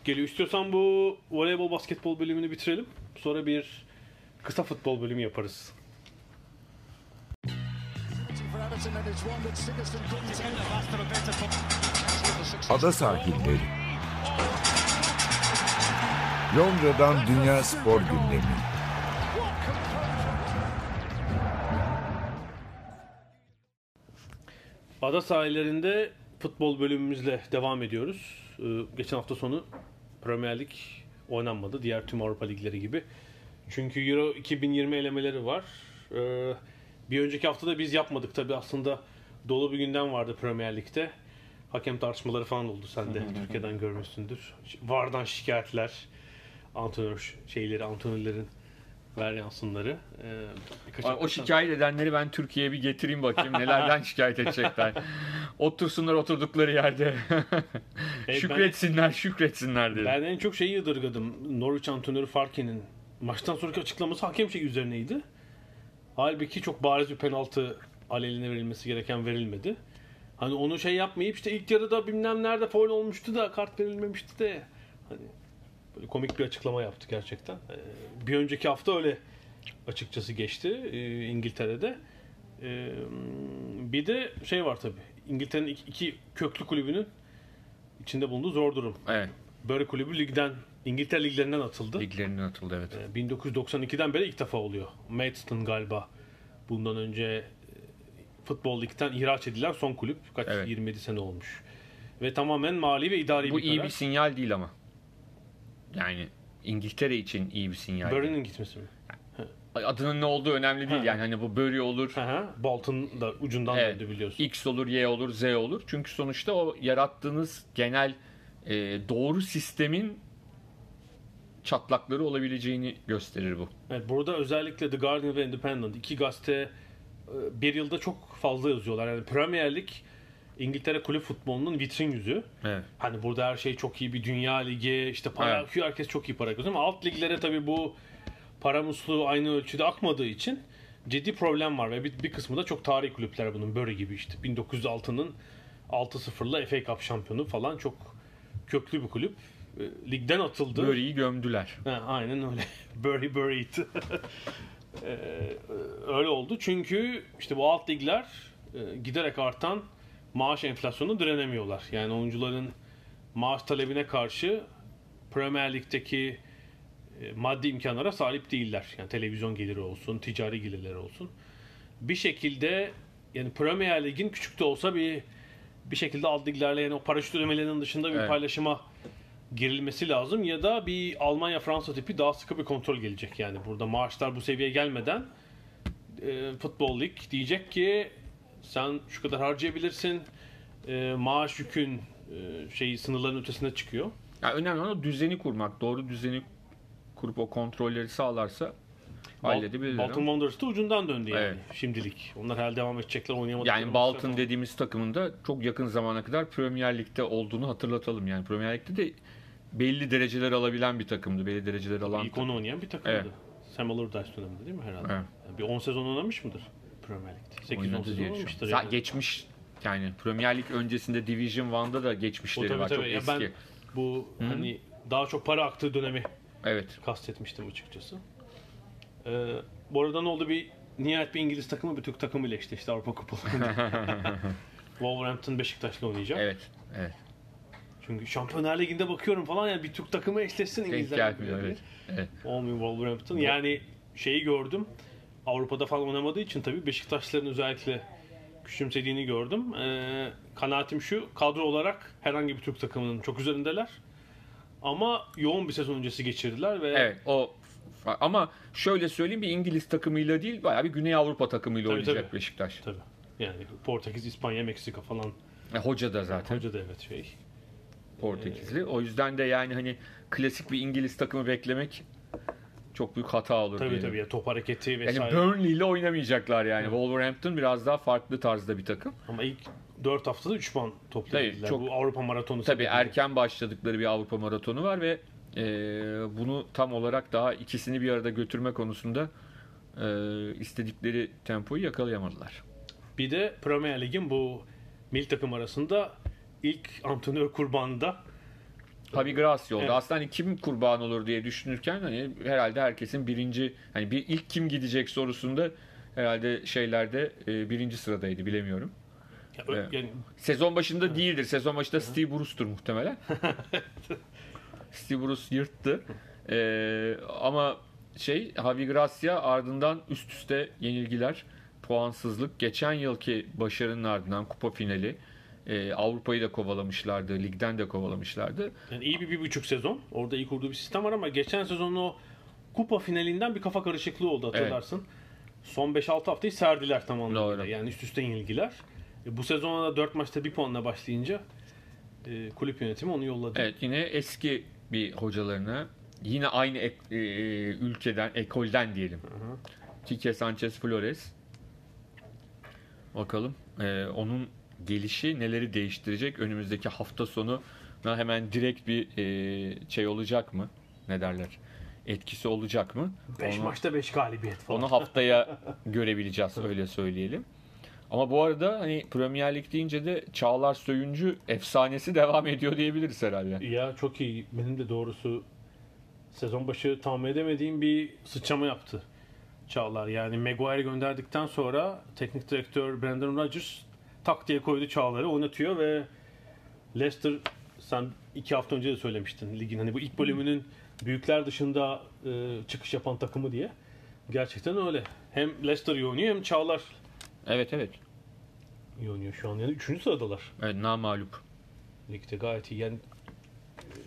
geliyor. İstiyorsan bu voleybol basketbol bölümünü bitirelim. Sonra bir kısa futbol bölümü yaparız. Ada sahilleri. Londra'dan Dünya Spor Gündemi. Ada sahillerinde futbol bölümümüzle devam ediyoruz. Ee, geçen hafta sonu Premier Lig oynanmadı. Diğer tüm Avrupa ligleri gibi. Çünkü Euro 2020 elemeleri var. Ee, bir önceki hafta da biz yapmadık tabii aslında dolu bir gündem vardı Premier Lig'de. Hakem tartışmaları falan oldu. Sen de Türkiye'den görmüşsündür. Vardan şikayetler, antrenör şeyleri, antrenörlerin varyansınları. Ee, birkaç O hafta- şikayet edenleri ben Türkiye'ye bir getireyim bakayım nelerden şikayet edecekler. Otursunlar oturdukları yerde. ben- şükretsinler, şükretsinler dedim. Ben en çok şeyi yadırgadım. Norwich antrenörü Farke'nin maçtan sonraki açıklaması hakem şey üzerineydi. Halbuki çok bariz bir penaltı aleyhine verilmesi gereken verilmedi. Hani onu şey yapmayıp işte ilk yarıda bilmem nerede foul olmuştu da kart verilmemişti de hani komik bir açıklama yaptı gerçekten. Ee, bir önceki hafta öyle açıkçası geçti e, İngiltere'de. Ee, bir de şey var tabii. İngiltere'nin iki, iki köklü kulübünün içinde bulunduğu zor durum. Evet, Böre Kulübü ligden, İngiltere liglerinden atıldı. liglerinden atıldı evet. Ee, 1992'den beri ilk defa oluyor. Maidstone galiba bundan önce e, futbol ligden ihraç edilen son kulüp. Kaç? Evet. 27 sene olmuş. Ve tamamen mali ve idari Bu bir iyi karar. bir sinyal değil ama. Yani İngiltere için iyi bir sinyal. Bury'nin gitmesi mi? Adının ne olduğu önemli değil Ha. yani hani bu Bury olur, hı. Bolton da ucundan Evet. döndü biliyorsun. X olur, Y olur, Z olur. Çünkü sonuçta o yarattığınız genel e, doğru sistemin çatlakları olabileceğini gösterir bu. Evet, burada özellikle The Guardian ve Independent iki gazete e, bir yılda çok fazla yazıyorlar. Yani Premier Lig İngiltere kulüp futbolunun vitrin yüzü. Evet. Hani burada her şey çok iyi bir dünya ligi işte para Evet. akıyor herkes çok iyi para kazanıyor ama alt liglere tabii bu para musluğu aynı ölçüde akmadığı için ciddi problem var ve bir, bir kısmı da çok tarihi kulüpler bunun böyle gibi işte 1906'nın 6-0'la FA Cup şampiyonu falan çok köklü bir kulüp. E, Ligden atıldı. Bury'yi gömdüler. Ha, aynen öyle. Bury buried. Ee, öyle oldu çünkü işte bu alt ligler e, giderek artan maaş enflasyonuna direnemiyorlar. Yani oyuncuların maaş talebine karşı Premier Lig'deki e, maddi imkanlara sahip değiller. Yani televizyon geliri olsun, ticari gelirleri olsun. Bir şekilde yani Premier Lig'in küçük de olsa bir bir şekilde alt liglerle yani o paraşüt ödemelerinin dışında bir Evet. paylaşıma girilmesi lazım ya da bir Almanya Fransa tipi daha sıkı bir kontrol gelecek yani burada maaşlar bu seviyeye gelmeden e, futbol lig diyecek ki sen şu kadar harcayabilirsin e, maaş yükün e, şeyi sınırların ötesine çıkıyor. Ya önemli olan o düzeni kurmak. Doğru düzeni kurup o kontrolleri sağlarsa halledebilirler. Bolton ama. Wanderers da ucundan döndü yani Evet. şimdilik. Onlar herhalde devam edecekler oynayamadıkları Yani Bolton dediğimiz takımın da çok yakın zamana kadar Premier Lig'de olduğunu hatırlatalım. Yani Premier Lig'de de belli dereceler alabilen bir takımdı. Belli dereceler alan İlk onu oynayan bir takımdı. Evet. Sam Allardyce döneminde değil mi herhalde? Evet. Yani bir 10 sezon oynamış mıdır Premier Lig'de? 8-10 oynadı diye oynamıştır. düşünüyorum. Yani. Geçmiş yani Premier Lig öncesinde Division 1'da da O geçmişleri tabii var. tabii. Çok Ya eski. ben bu hani daha çok para aktığı dönemi Evet. kastetmiştim açıkçası. Ee, bu arada ne oldu bir nihayet bir İngiliz takımı bir Türk takımıyla eşleşti Avrupa Kupalarında. Wolverhampton Beşiktaş'la oynayacak. Evet. Evet. Çünkü Şampiyonlar Ligi'nde bakıyorum falan yani bir Türk takımı eşleşsin Denk İngilizler. gelmiyor. Evet. Evet. Olmuyor Wolverhampton. Yani şeyi gördüm. Avrupa'da falan oynamadığı için tabii Beşiktaşların özellikle küçümsediğini gördüm. Ee, kanaatim şu, kadro olarak herhangi bir Türk takımının çok üzerindeler. Ama yoğun bir sezon öncesi geçirdiler ve Evet. O ama şöyle söyleyeyim bir İngiliz takımıyla değil bayağı bir Güney Avrupa takımıyla Tabii, oynayacak tabii. Beşiktaş. tabii yani Portekiz, İspanya, Meksika falan. E, hoca da zaten Hoca da evet şey. Portekizli. O yüzden de yani hani klasik bir İngiliz takımı beklemek çok büyük hata olur Tabii diyelim. tabii ya top hareketi Yani vesaire. Burnley ile oynamayacaklar yani. Wolverhampton biraz daha farklı tarzda bir takım. Ama ilk 4 haftada 3 puan topladılar. Çok- Bu Avrupa maratonu Tabii sebebiyle. erken başladıkları bir Avrupa maratonu var ve e, bunu tam olarak daha ikisini bir arada götürme konusunda e, istedikleri tempoyu yakalayamadılar. Bir de Premier Lig'in bu mil takım arasında ilk antrenör kurbanı Javi Gracia oldu. Evet. Aslında hani kim kurban olur diye düşünürken hani herhalde herkesin birinci hani bir ilk kim gidecek sorusunda herhalde şeylerde e, birinci sıradaydı bilemiyorum. ya, ö- Evet. yani Sezon başında değildir. Sezon başında Steve Bruce'tur muhtemelen. Steve Bruce yırttı. Ee, ama şey Javi Gracia ardından üst üste yenilgiler, puansızlık. Geçen yılki başarının ardından kupa finali e, Avrupa'yı da kovalamışlardı, ligden de kovalamışlardı. Yani iyi bir bir buçuk sezon. Orada iyi kurduğu bir sistem var ama geçen sezonun o kupa finalinden bir kafa karışıklığı oldu hatırlarsın. Son 5-6 haftayı serdiler tam anlamıyla. Yani üst üste yenilgiler. E, bu sezona da 4 maçta bir puanla başlayınca e, kulüp yönetimi onu yolladı. Evet yine eski bir hocalarına yine aynı ek- e, ülkeden, ekolden diyelim. Quique Sanchez Flores. Bakalım e, onun gelişi neleri değiştirecek? Önümüzdeki hafta sonu hemen direkt bir e, şey olacak mı? Ne derler? Etkisi olacak mı? 5 Onu- maçta 5 galibiyet falan. onu haftaya görebileceğiz öyle söyleyelim. Ama bu arada hani Premier Lig deyince de Çağlar Söyüncü efsanesi devam ediyor diyebiliriz herhalde. Ya çok iyi. Benim de doğrusu sezon başı tahmin edemediğim bir sıçrama yaptı Çağlar. Yani Maguire gönderdikten sonra teknik direktör Brendan Rodgers tak diye koydu Çağlar'ı oynatıyor ve Leicester sen iki hafta önce de söylemiştin ligin hani bu ilk bölümünün büyükler dışında e, çıkış yapan takımı diye. Gerçekten öyle. Hem Leicester iyi oynuyor hem Çağlar Evet evet. iyi oynuyor şu an. Yani üçüncü sıradalar. Evet namalup. Ligde gayet iyi. Yani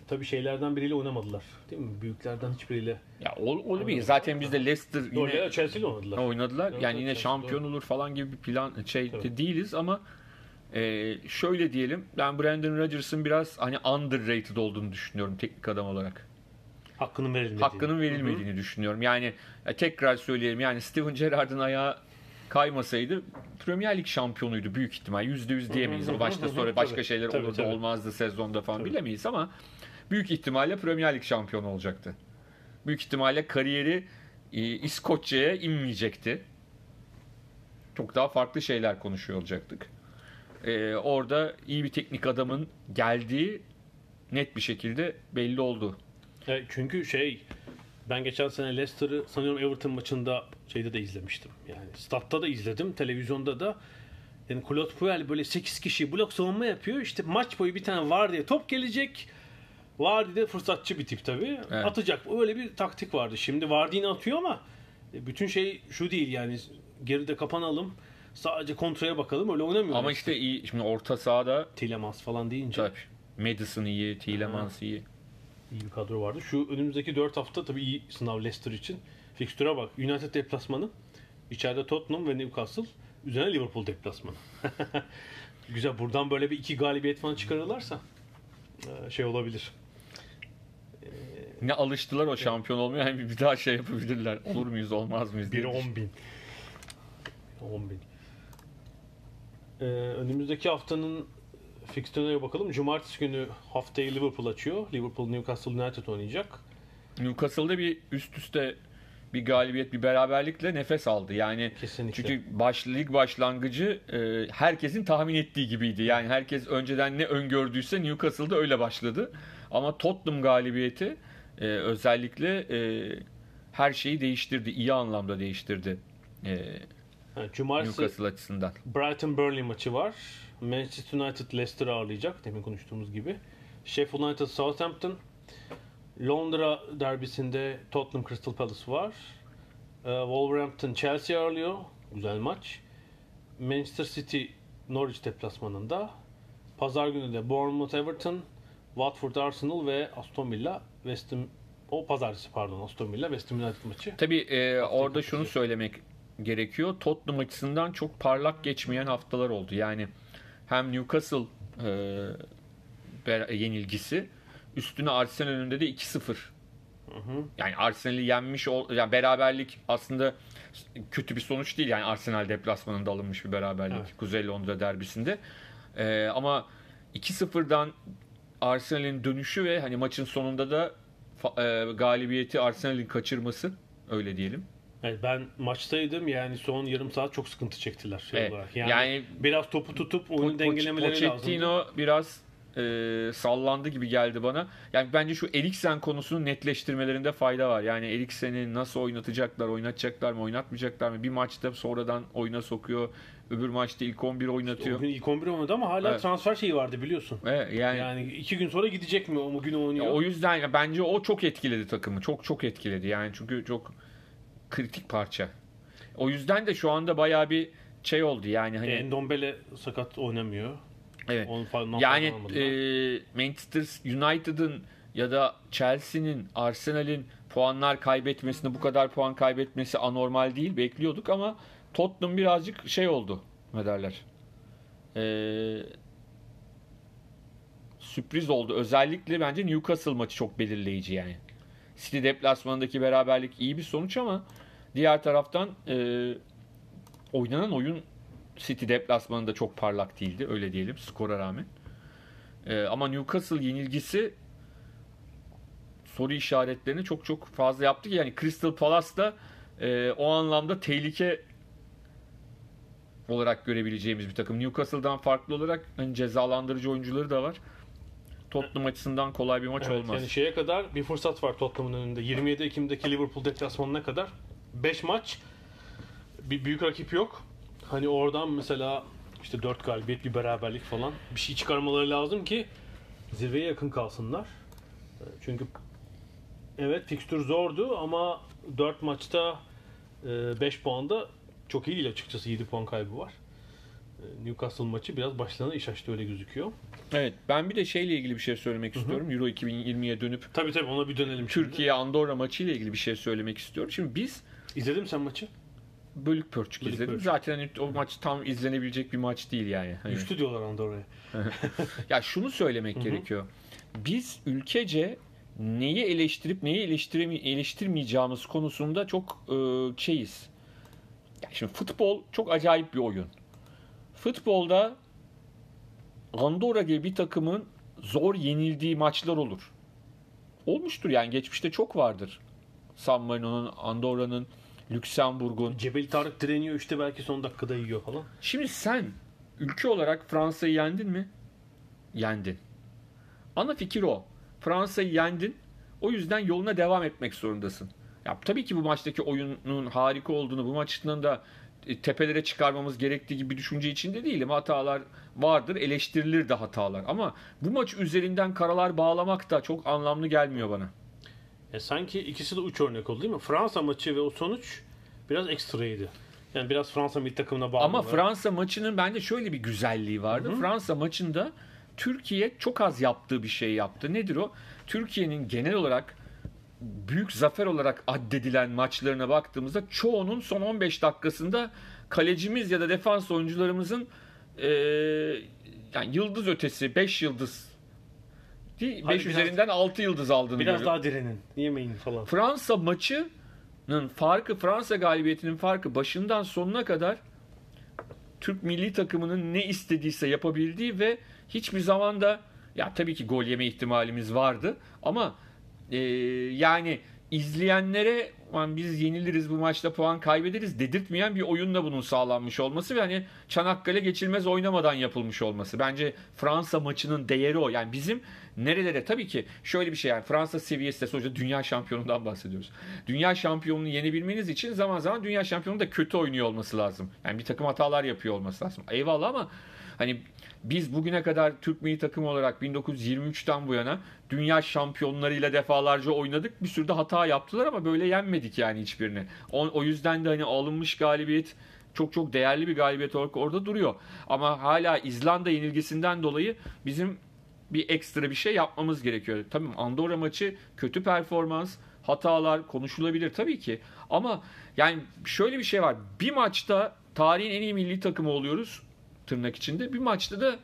tabii şeylerden biriyle oynamadılar. Değil mi? Büyüklerden hiçbiriyle. Ya ol, olabilir. Zaten bizde Leicester Doğru yine ya Chelsea ile oynadılar. oynadılar. Evet, Yani evet, yine Chelsea, şampiyon olur falan gibi bir plan şey Tabii. değiliz ama e, şöyle diyelim. Ben Brandon Rodgers'ın biraz hani underrated olduğunu düşünüyorum teknik adam olarak. Hakkının verilmediğini. Hakkının verilmediğini düşünüyorum. Yani e, tekrar söyleyelim. Yani Steven Gerrard'ın ayağı kaymasaydı Premier Lig şampiyonuydu büyük ihtimal. Yüzde yüz diyemeyiz. O başta sonra başka şeyler Tabii, olurdu tabii. olmazdı sezonda falan Tabii. bilemeyiz ama büyük ihtimalle Premier Lig şampiyonu olacaktı. Büyük ihtimalle kariyeri e, İskoçya'ya inmeyecekti. Çok daha farklı şeyler konuşuyor olacaktık. E, orada iyi bir teknik adamın geldiği net bir şekilde belli oldu. E, çünkü şey ben geçen sene Leicester'ı sanıyorum Everton maçında şeyde de izlemiştim. Yani statta da izledim, televizyonda da. Yani Claude Puel böyle 8 kişi blok savunma yapıyor. İşte maç boyu bir tane var diye top gelecek. Vardy de fırsatçı bir tip tabii. Evet. Atacak. Öyle bir taktik vardı. Şimdi Vardy yine atıyor ama e, bütün şey şu değil yani geride kapanalım. Sadece kontraya bakalım. Öyle oynamıyor. Ama işte iyi şimdi orta sahada Tielemans falan deyince tabii Madison iyi, Tielemans iyi. İyi bir kadro vardı. Şu önümüzdeki 4 hafta tabii iyi sınav Leicester için. Fikstüre bak. United deplasmanı. içeride Tottenham ve Newcastle. Üzerine Liverpool deplasmanı. Güzel. Buradan böyle bir iki galibiyet falan çıkarırlarsa e, şey olabilir. Ne alıştılar o şampiyon olmaya hem bir daha şey yapabilirler. Olur muyuz olmaz mıyız Biri diye. 10 bin. 10 bin. Ee, önümüzdeki haftanın fikstürüne bakalım. Cumartesi günü haftayı Liverpool açıyor. Liverpool Newcastle United oynayacak. Newcastle'da bir üst üste bir galibiyet, bir beraberlikle nefes aldı. Yani Kesinlikle. çünkü baş, lig başlangıcı e, herkesin tahmin ettiği gibiydi. Yani herkes önceden ne öngördüyse Newcastle'da öyle başladı. Ama Tottenham galibiyeti e, özellikle e, her şeyi değiştirdi. iyi anlamda değiştirdi. E, Yani cumartesi Newcastle açısından. Brighton Burnley maçı var. Manchester United Leicester ağırlayacak demin konuştuğumuz gibi. Sheffield United Southampton. Londra derbisinde Tottenham Crystal Palace var. Ee, Wolverhampton Chelsea ağırlıyor. Güzel maç. Manchester City Norwich deplasmanında. Pazar günü de Bournemouth Everton, Watford Arsenal ve Aston Villa West Ham o pazartesi pardon Aston Villa West Ham United maçı. Tabii e, orada şunu söylemek gerekiyor. Tottenham açısından çok parlak geçmeyen haftalar oldu. Yani hem Newcastle e, yenilgisi üstüne Arsenal önünde de 2-0. Yani Arsenal'i yenmiş ol, yani beraberlik aslında kötü bir sonuç değil. Yani Arsenal deplasmanında alınmış bir beraberlik Evet. Kuzey Londra derbisinde. E, ama 2-0'dan Arsenal'in dönüşü ve hani maçın sonunda da e, galibiyeti Arsenal'in kaçırması öyle diyelim. Evet, ben maçtaydım yani son yarım saat çok sıkıntı çektiler şey Evet, olarak. Yani, yani- biraz topu tutup oyunu Po- dengelemeleri lazım. Pochettino biraz e, sallandı gibi geldi bana. Yani bence şu Eriksen konusunu netleştirmelerinde fayda var. Yani Eriksen'i nasıl oynatacaklar, oynatacaklar mı, oynatmayacaklar mı? Bir maçta sonradan oyuna sokuyor. Öbür maçta ilk 11 oynatıyor. Gün ilk 11 oynadı ama hala Evet. transfer şeyi vardı biliyorsun. Evet, yani, Yani iki gün sonra gidecek mi o gün oynuyor? o yüzden ya bence o çok etkiledi takımı. Çok çok etkiledi. Yani çünkü çok kritik parça. O yüzden de şu anda bayağı bir şey oldu yani hani Endombele sakat oynamıyor. evet. Onun falan Yani e, Manchester United'ın ya da Chelsea'nin, Arsenal'in puanlar kaybetmesine bu kadar puan kaybetmesi anormal değil. Bekliyorduk ama Tottenham birazcık şey oldu. Ne derler? E, sürpriz oldu. Özellikle bence Newcastle maçı çok belirleyici yani. City deplasmanındaki beraberlik iyi bir sonuç ama diğer taraftan e, oynanan oyun City deplasmanında çok parlak değildi. Öyle diyelim skora rağmen. Ee, ama Newcastle yenilgisi soru işaretlerini çok çok fazla yaptı ki yani Crystal Palace da e, o anlamda tehlike olarak görebileceğimiz bir takım. Newcastle'dan farklı olarak hani cezalandırıcı oyuncuları da var. Tottenham açısından kolay bir maç Evet, olmaz. Yani şeye kadar bir fırsat var Tottenham'ın önünde. 27 Ekim'deki Liverpool deplasmanına kadar 5 maç bir büyük rakip yok. Hani oradan mesela işte 4 galibiyet bir beraberlik falan bir şey çıkarmaları lazım ki zirveye yakın kalsınlar. E, Çünkü evet fikstür zordu ama 4 maçta 5 puanda çok iyi değil açıkçası 7 puan kaybı var. E, Newcastle maçı biraz başlarına iş açtı öyle gözüküyor. Evet ben bir de şeyle ilgili bir şey söylemek istiyorum. Euro 2020'ye dönüp Tabii tabii ona bir dönelim şimdi. Türkiye Andorra maçı ile ilgili bir şey söylemek istiyorum. Şimdi biz İzledin mi sen maçı? bölük pörçük Bölük izledim. pörçük. Zaten hani o maç tam izlenebilecek bir maç değil yani. Hani- Düştü diyorlar Andorra'ya. Ya şunu söylemek gerekiyor. Biz ülkece neyi eleştirip neyi eleştiremi eleştirmeyeceğimiz konusunda çok e, şeyiz. Ya şimdi futbol çok acayip bir oyun. Futbolda Andorra gibi bir takımın zor yenildiği maçlar olur. Olmuştur yani geçmişte çok vardır. San Marino'nun, Andorra'nın, Lüksemburg'un. Cebel Tarık direniyor işte belki son dakikada yiyor falan. Şimdi sen ülke olarak Fransa'yı yendin mi? Yendin. Ana fikir o. Fransa'yı yendin. O yüzden yoluna devam etmek zorundasın. Ya tabii ki bu maçtaki oyunun harika olduğunu, bu maçtan da e, tepelere çıkarmamız gerektiği gibi bir düşünce içinde değilim. Hatalar vardır, eleştirilir de hatalar. Ama bu maç üzerinden karalar bağlamak da çok anlamlı gelmiyor bana. E sanki ikisi de uç örnek oldu değil mi? Fransa maçı ve o sonuç biraz ekstraydı. Yani biraz Fransa milli takımına bağlı. Ama olarak. Fransa maçının bence şöyle bir güzelliği vardı. Fransa maçında Türkiye çok az yaptığı bir şey yaptı. Nedir o? Türkiye'nin genel olarak büyük zafer olarak addedilen maçlarına baktığımızda çoğunun son 15 dakikasında kalecimiz ya da defans oyuncularımızın eee, yani yıldız ötesi 5 yıldız 5 Hadi biraz- üzerinden 6 yıldız aldığını Biraz görüyorum. daha direnin. Yemeyin falan. Fransa maçının farkı, Fransa galibiyetinin farkı başından sonuna kadar Türk milli takımının ne istediyse yapabildiği ve hiçbir zaman da ya tabii ki gol yeme ihtimalimiz vardı ama e, yani izleyenlere "Ulan biz yeniliriz bu maçta puan kaybederiz dedirtmeyen bir oyunla bunun sağlanmış olması ve hani Çanakkale geçilmez oynamadan yapılmış olması. Bence Fransa maçının değeri o. Yani bizim nerelere tabii ki şöyle bir şey yani Fransa seviyesinde sonuçta dünya şampiyonundan bahsediyoruz. Dünya şampiyonunu yenebilmeniz için zaman zaman dünya şampiyonu da kötü oynuyor olması lazım. Yani bir takım hatalar yapıyor olması lazım. Eyvallah ama hani biz bugüne kadar Türk milli takım olarak 1923'ten bu yana dünya şampiyonlarıyla defalarca oynadık. Bir sürü de hata yaptılar ama böyle yenmedik yani hiçbirini. O, o yüzden de hani alınmış galibiyet çok çok değerli bir galibiyet olarak orada duruyor. Ama hala İzlanda yenilgisinden dolayı bizim bir ekstra bir şey yapmamız gerekiyor. Tabii Andorra maçı kötü performans, hatalar konuşulabilir tabii ki. Ama yani şöyle bir şey var. Bir maçta tarihin en iyi milli takımı oluyoruz tırnak içinde. Bir maçta da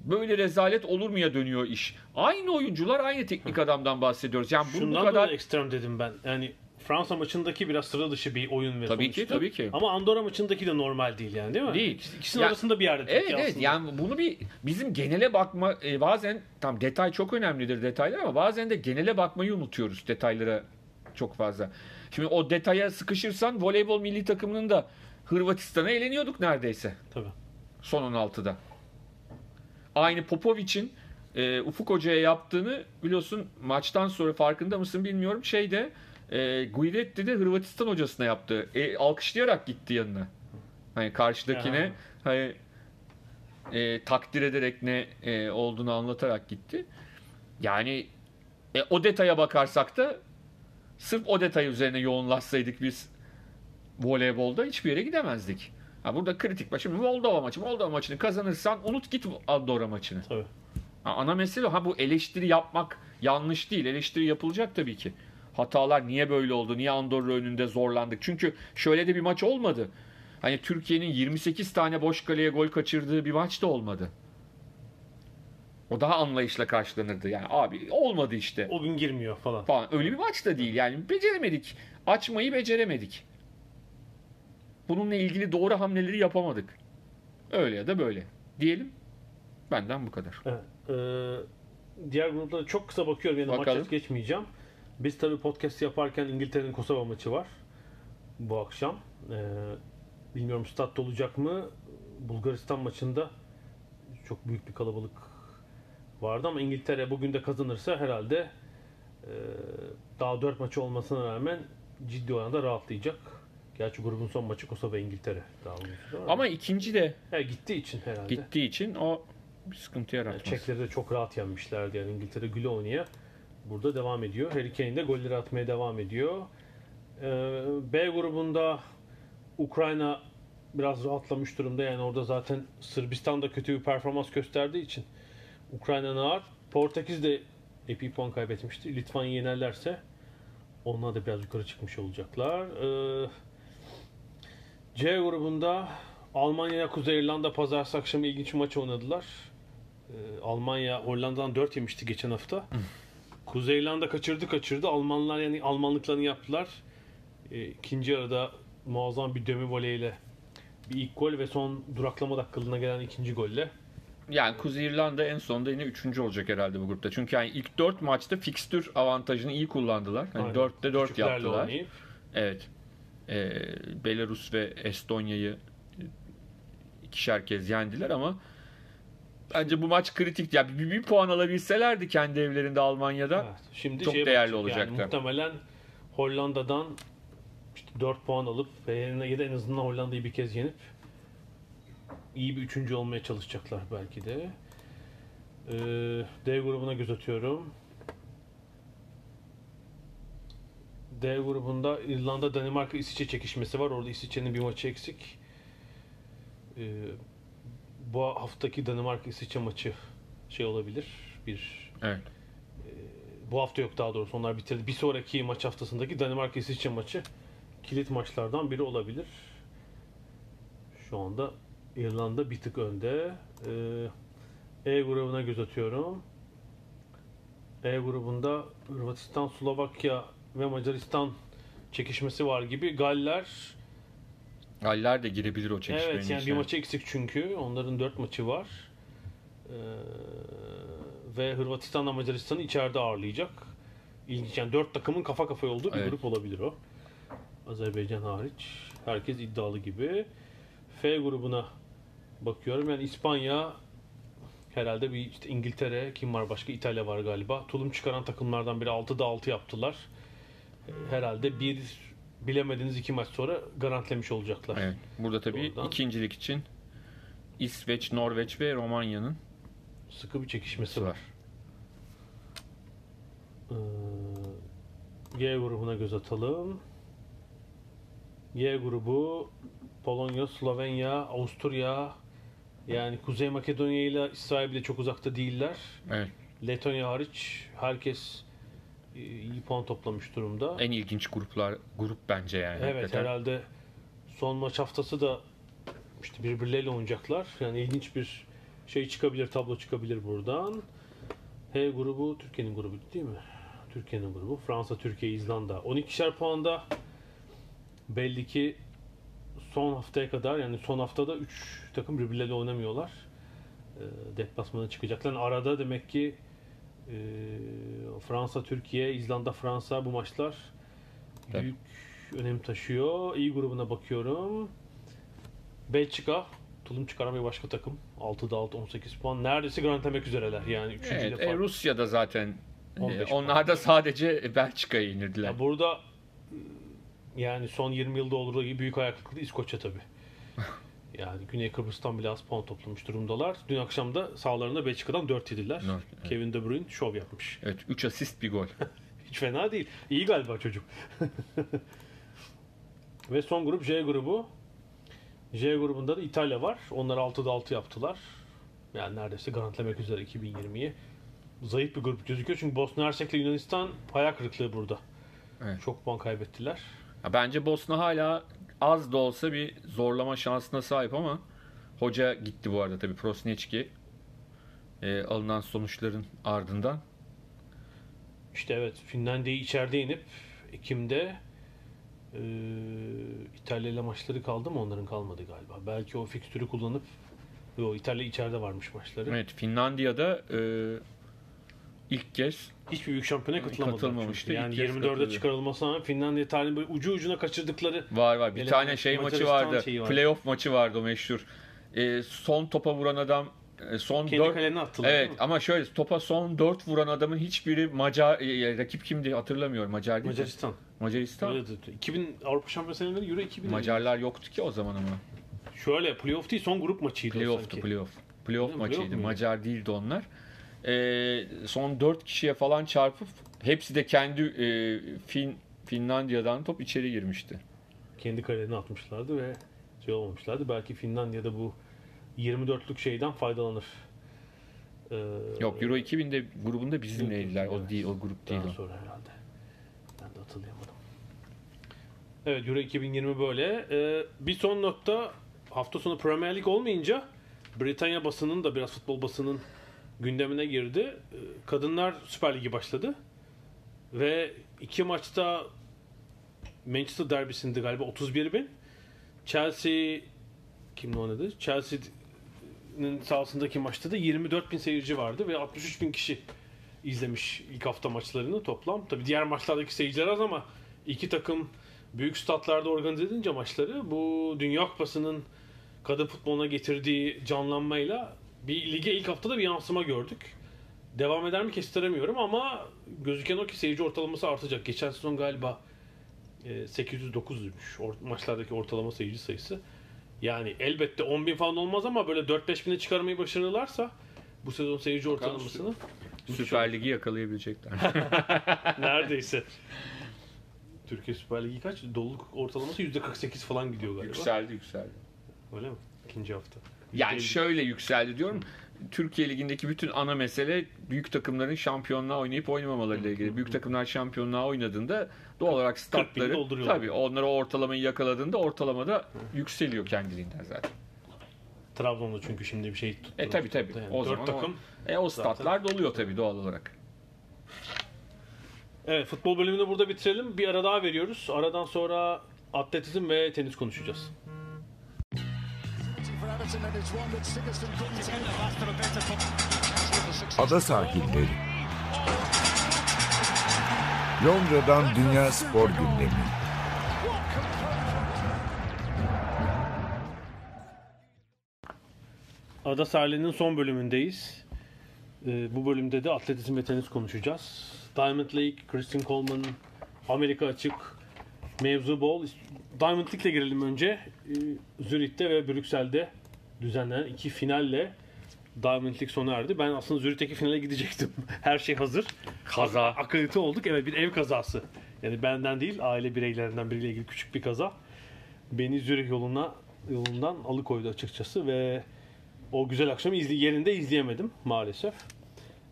böyle rezalet olur muya dönüyor iş. Aynı oyuncular, aynı teknik adamdan bahsediyoruz. Yani bunu bu kadar da ekstrem dedim ben. Yani Fransa maçındaki biraz sıra dışı bir oyun ve Tabii ki, sonuçtu. tabii ki. Ama Andorra maçındaki de normal değil yani değil mi? Değil. İkisinin Ya- arasında bir yerde. Evet evet yani bunu bir bizim genele bakma e, bazen tam detay çok önemlidir detaylar ama bazen de genele bakmayı unutuyoruz detaylara çok fazla. Şimdi o detaya sıkışırsan voleybol milli takımının da Hırvatistan'a eleniyorduk neredeyse Tabii. Son 16'da. Aynı Popovic'in e, Ufuk Hoca'ya yaptığını biliyorsun maçtan sonra farkında mısın bilmiyorum. Şeyde e, Guidetti de Hırvatistan hocasına yaptı. E, alkışlayarak gitti yanına. Hani karşıdakine hani e, takdir ederek ne e, olduğunu anlatarak gitti. Yani e, o detaya bakarsak da sırf o detay üzerine yoğunlaşsaydık biz voleybolda hiçbir yere gidemezdik. Ha, burada kritik maç. Şimdi Moldova maçı. Moldova maçını kazanırsan unut git Andorra maçını. Tabii. Ha, ana mesele ha bu eleştiri yapmak yanlış değil. Eleştiri yapılacak tabii ki. Hatalar niye böyle oldu? Niye Andorra önünde zorlandık? Çünkü şöyle de bir maç olmadı. Hani Türkiye'nin 28 tane boş kaleye gol kaçırdığı bir maç da olmadı. O daha anlayışla karşılanırdı. Yani abi olmadı işte O gün girmiyor falan. falan. Öyle bir maç da değil yani. Beceremedik. Açmayı beceremedik. Bununla ilgili doğru hamleleri yapamadık. Öyle ya da böyle. Diyelim. Benden bu kadar. Evet. Ee, diğer gruplara çok kısa bakıyorum. Yani Bakalım. maç geçmeyeceğim. Biz tabii podcast yaparken İngiltere'nin Kosova maçı var. Bu akşam. Ee, bilmiyorum statta olacak mı? Bulgaristan maçında çok büyük bir kalabalık vardı ama İngiltere bugün de kazanırsa herhalde e, daha 4 maçı olmasına rağmen ciddi oranda rahatlayacak. Gerçi grubun son maçı Kosova ve İngiltere. Daha Ama ikinci de He, gittiği için herhalde. gittiği için o bir sıkıntı Yani yaratmaz. Çekleri de çok rahat yenmişlerdi. Yani İngiltere güle oynaya burada devam ediyor. Harry Kane de golleri atmaya devam ediyor. Ee, B grubunda Ukrayna biraz rahatlamış durumda. Yani orada zaten Sırbistan da kötü bir performans gösterdiği için Ukrayna'nın ağır. Portekiz de epey puan kaybetmişti. Litvanya yenerlerse onlar da biraz yukarı çıkmış olacaklar. Ee, C grubunda Almanya Kuzey İrlanda pazartesi akşamı ilginç bir maç oynadılar. Ee, Almanya Hollanda'dan 4 yemişti geçen hafta. Kuzey İrlanda kaçırdı kaçırdı. Almanlar yani Almanlıklarını yaptılar. Ee, ikinci yarıda muazzam bir dömü voleyle bir ilk gol ve son duraklama dakikalığına gelen ikinci golle. Yani Kuzey İrlanda en sonunda yine üçüncü olacak herhalde bu grupta. Çünkü yani ilk dört maçta fikstür avantajını iyi kullandılar. Hani Aynen. dörtte dört Küçüklerle yaptılar. oynayıp Evet. Ee, Belarus ve Estonya'yı ikişer kez yendiler ama bence bu maç kritik. Yani bir, bir puan alabilselerdi kendi evlerinde Almanya'da Evet, şimdi çok değerli bakacak. Yani olacaktı. muhtemelen Hollanda'dan işte 4 puan alıp ya da en azından Hollanda'yı bir kez yenip iyi bir üçüncü olmaya çalışacaklar belki de. Ee, D grubuna göz atıyorum. D grubunda İrlanda, Danimarka, İsviçre çekişmesi var. Orada İsviçre'nin bir maçı eksik. Ee, bu haftaki Danimarka İsviçre maçı şey olabilir. Bir evet. bu hafta yok daha doğrusu onlar bitirdi. Bir sonraki maç haftasındaki Danimarka İsviçre maçı kilit maçlardan biri olabilir. Şu anda İrlanda bir tık önde. Ee, E grubuna göz atıyorum. E grubunda Hırvatistan, Slovakya ve Macaristan çekişmesi var gibi. Galler Galler de girebilir o çekişmenin evet yani bir içine. maçı eksik çünkü. Onların dört maçı var. Ee, ve Hırvatistan'la Macaristan'ı içeride ağırlayacak. İlginç yani dört takımın kafa kafaya olduğu bir Evet. grup olabilir o. Azerbaycan hariç. Herkes iddialı gibi. F grubuna bakıyorum. Yani İspanya herhalde bir işte İngiltere, kim var başka? İtalya var galiba. Tulum çıkaran takımlardan biri 6'da 6 yaptılar. Herhalde bir bilemediğiniz iki maç sonra garantilemiş olacaklar. Evet. Burada tabii Oradan- ikincilik için İsveç, Norveç ve Romanya'nın Sıkı bir çekişmesi var. var. Ee, G grubuna göz atalım. G grubu Polonya, Slovenya, Avusturya yani Kuzey Makedonya ile İsrail bile çok uzakta değiller. Evet. Letonya hariç herkes iyi puan toplamış durumda. En ilginç gruplar grup bence yani. Evet hakikaten. herhalde son maç haftası da işte birbirleriyle oynayacaklar. Yani ilginç bir şey çıkabilir, tablo çıkabilir buradan. H grubu Türkiye'nin grubu değil mi? Türkiye'nin grubu. Fransa, Türkiye, İzlanda. 12'şer puanda belli ki son haftaya kadar yani son haftada 3 takım birbirleriyle oynamıyorlar. E, deplasmana çıkacaklar. Yani arada demek ki Fransa, Türkiye, İzlanda, Fransa bu maçlar Tabii. büyük önem taşıyor. İyi grubuna bakıyorum. Belçika tulum çıkaran bir başka takım. 6'da 6 18 puan. Neredeyse garantilemek üzereler. Yani 3. Evet, ile e. Rusya'da zaten e, 15 puan. onlar da sadece Belçika'ya inirdiler. Ya burada yani son 20 yılda olduğu gibi büyük ayak kırıklığı İskoçya tabii. Yani Güney Kıbrıs'tan bile az puan toplamış durumdalar. Dün akşam da sahalarında Belçika'dan 4 yediler. Evet. Kevin De Bruyne şov yapmış. Evet 3 asist bir gol. Hiç fena değil. İyi galiba çocuk. Ve son grup J grubu. J grubunda da İtalya var. Onlar 6'da 6 yaptılar. Yani neredeyse garantilemek üzere 2020'yi. Zayıf bir grup gözüküyor. Çünkü Bosna Hersek ile Yunanistan hayal kırıklığı burada. Evet. Çok puan kaybettiler. Ya bence Bosna hala az da olsa bir zorlama şansına sahip ama hoca gitti bu arada tabii Prosneçki e, alınan sonuçların ardından. İşte evet Finlandiya'yı içeride yenip Ekim'de e, İtalya ile maçları kaldı mı? Onların kalmadı galiba. Belki o fikstürü kullanıp Yo, İtalya içeride varmış maçları. Evet Finlandiya'da e, ilk kez Hiçbir büyük şampiyona katılamadılar. Katılmamıştı. Yani İlk kez 24'e katıldı. çıkarılmasına rağmen Finlandiya tarihinin böyle ucu ucuna kaçırdıkları var var. Bir tane şey maçı Macaristan vardı. şeyi vardı. Playoff maçı vardı o meşhur. E, son topa vuran adam e, son kendi dört kalene attılar. Evet ama şöyle topa son 4 vuran adamın hiçbiri Macar e, rakip kimdi hatırlamıyorum. Macar değil mi? Macaristan. Macaristan. Öyle dedi. 2000 Avrupa Şampiyonu seneleri Euro 2000. Macarlar yoktu ki o zaman ama. Şöyle playoff değil son grup maçıydı o Playoff'tu sanki. playoff. Playoff mi? maçıydı. Playoff? Macar değildi onlar. Ee, son 4 kişiye falan çarpıp hepsi de kendi e, Fin Finlandiya'dan top içeri girmişti. Kendi kalene atmışlardı ve şey olmamışlardı. Belki Finlandiya'da bu 24'lük şeyden faydalanır. Ee, Yok Euro 2000'de grubunda bizimleydiler. O Evet. değil o grup değil Daha o. sonra herhalde. Ben de hatırlayamadım. Evet Euro 2020 böyle. Ee, bir son nokta hafta sonu Premier Lig olmayınca Britanya basının da biraz futbol basının gündemine girdi. Ee, Kadınlar Süper Ligi başladı. Ve iki maçta Manchester derbisinde galiba 31 bin. Chelsea kimle oynadı? Chelsea'nin sahasındaki maçta da 24 bin seyirci vardı ve 63 bin kişi izlemiş ilk hafta maçlarını toplam. Tabi diğer maçlardaki seyirciler az ama iki takım büyük statlarda organize edince maçları bu Dünya Kupası'nın kadın futboluna getirdiği canlanmayla bir lige ilk haftada bir yansıma gördük. Devam eder mi kestiremiyorum ama gözüken o ki seyirci ortalaması artacak. Geçen sezon galiba e, 809'muş or- maçlardaki ortalama seyirci sayısı. Yani elbette 10 bin falan olmaz ama böyle 4-5 bine çıkarmayı başarırlarsa bu sezon seyirci ortalamasını Süper Ligi yakalayabilecekler. neredeyse. Türkiye Süper Ligi kaç? Doluluk ortalaması %48 falan gidiyor galiba. yükseldi yükseldi. Öyle mi? İkinci hafta. Yani %50. şöyle yükseldi diyorum. Türkiye Ligi'ndeki bütün ana mesele büyük takımların şampiyonluğa oynayıp oynamamalarıyla ilgili. Büyük takımlar şampiyonluğa oynadığında doğal olarak statları tabii onları o ortalamayı yakaladığında ortalamada yükseliyor kendiliğinden zaten. Trabzon'da çünkü şimdi bir şey tuttu. E tabii tabii. Yani O dört zaman takım o, e, o zaten- statlar doluyor tabii doğal olarak. Evet futbol bölümünü burada bitirelim. Bir ara daha veriyoruz. Aradan sonra atletizm ve tenis konuşacağız. Ada sahilleri. Londra'dan Dünya Spor Gündemi. Ada sahilinin son bölümündeyiz. Ee, bu bölümde de atletizm ve tenis konuşacağız. Diamond League, Christian Coleman, Amerika açık, mevzu bol. Diamond League'le girelim önce. Ee, Zürich'te ve Brüksel'de düzenlenen iki finalle Diamond League sona erdi. Ben aslında Zürich'teki finale gidecektim. Her şey hazır. Kaza. Akredite olduk. Evet bir ev kazası. Yani benden değil aile bireylerinden biriyle ilgili küçük bir kaza. Beni Zürih yoluna yolundan alıkoydu açıkçası ve o güzel akşamı izle, yerinde izleyemedim maalesef.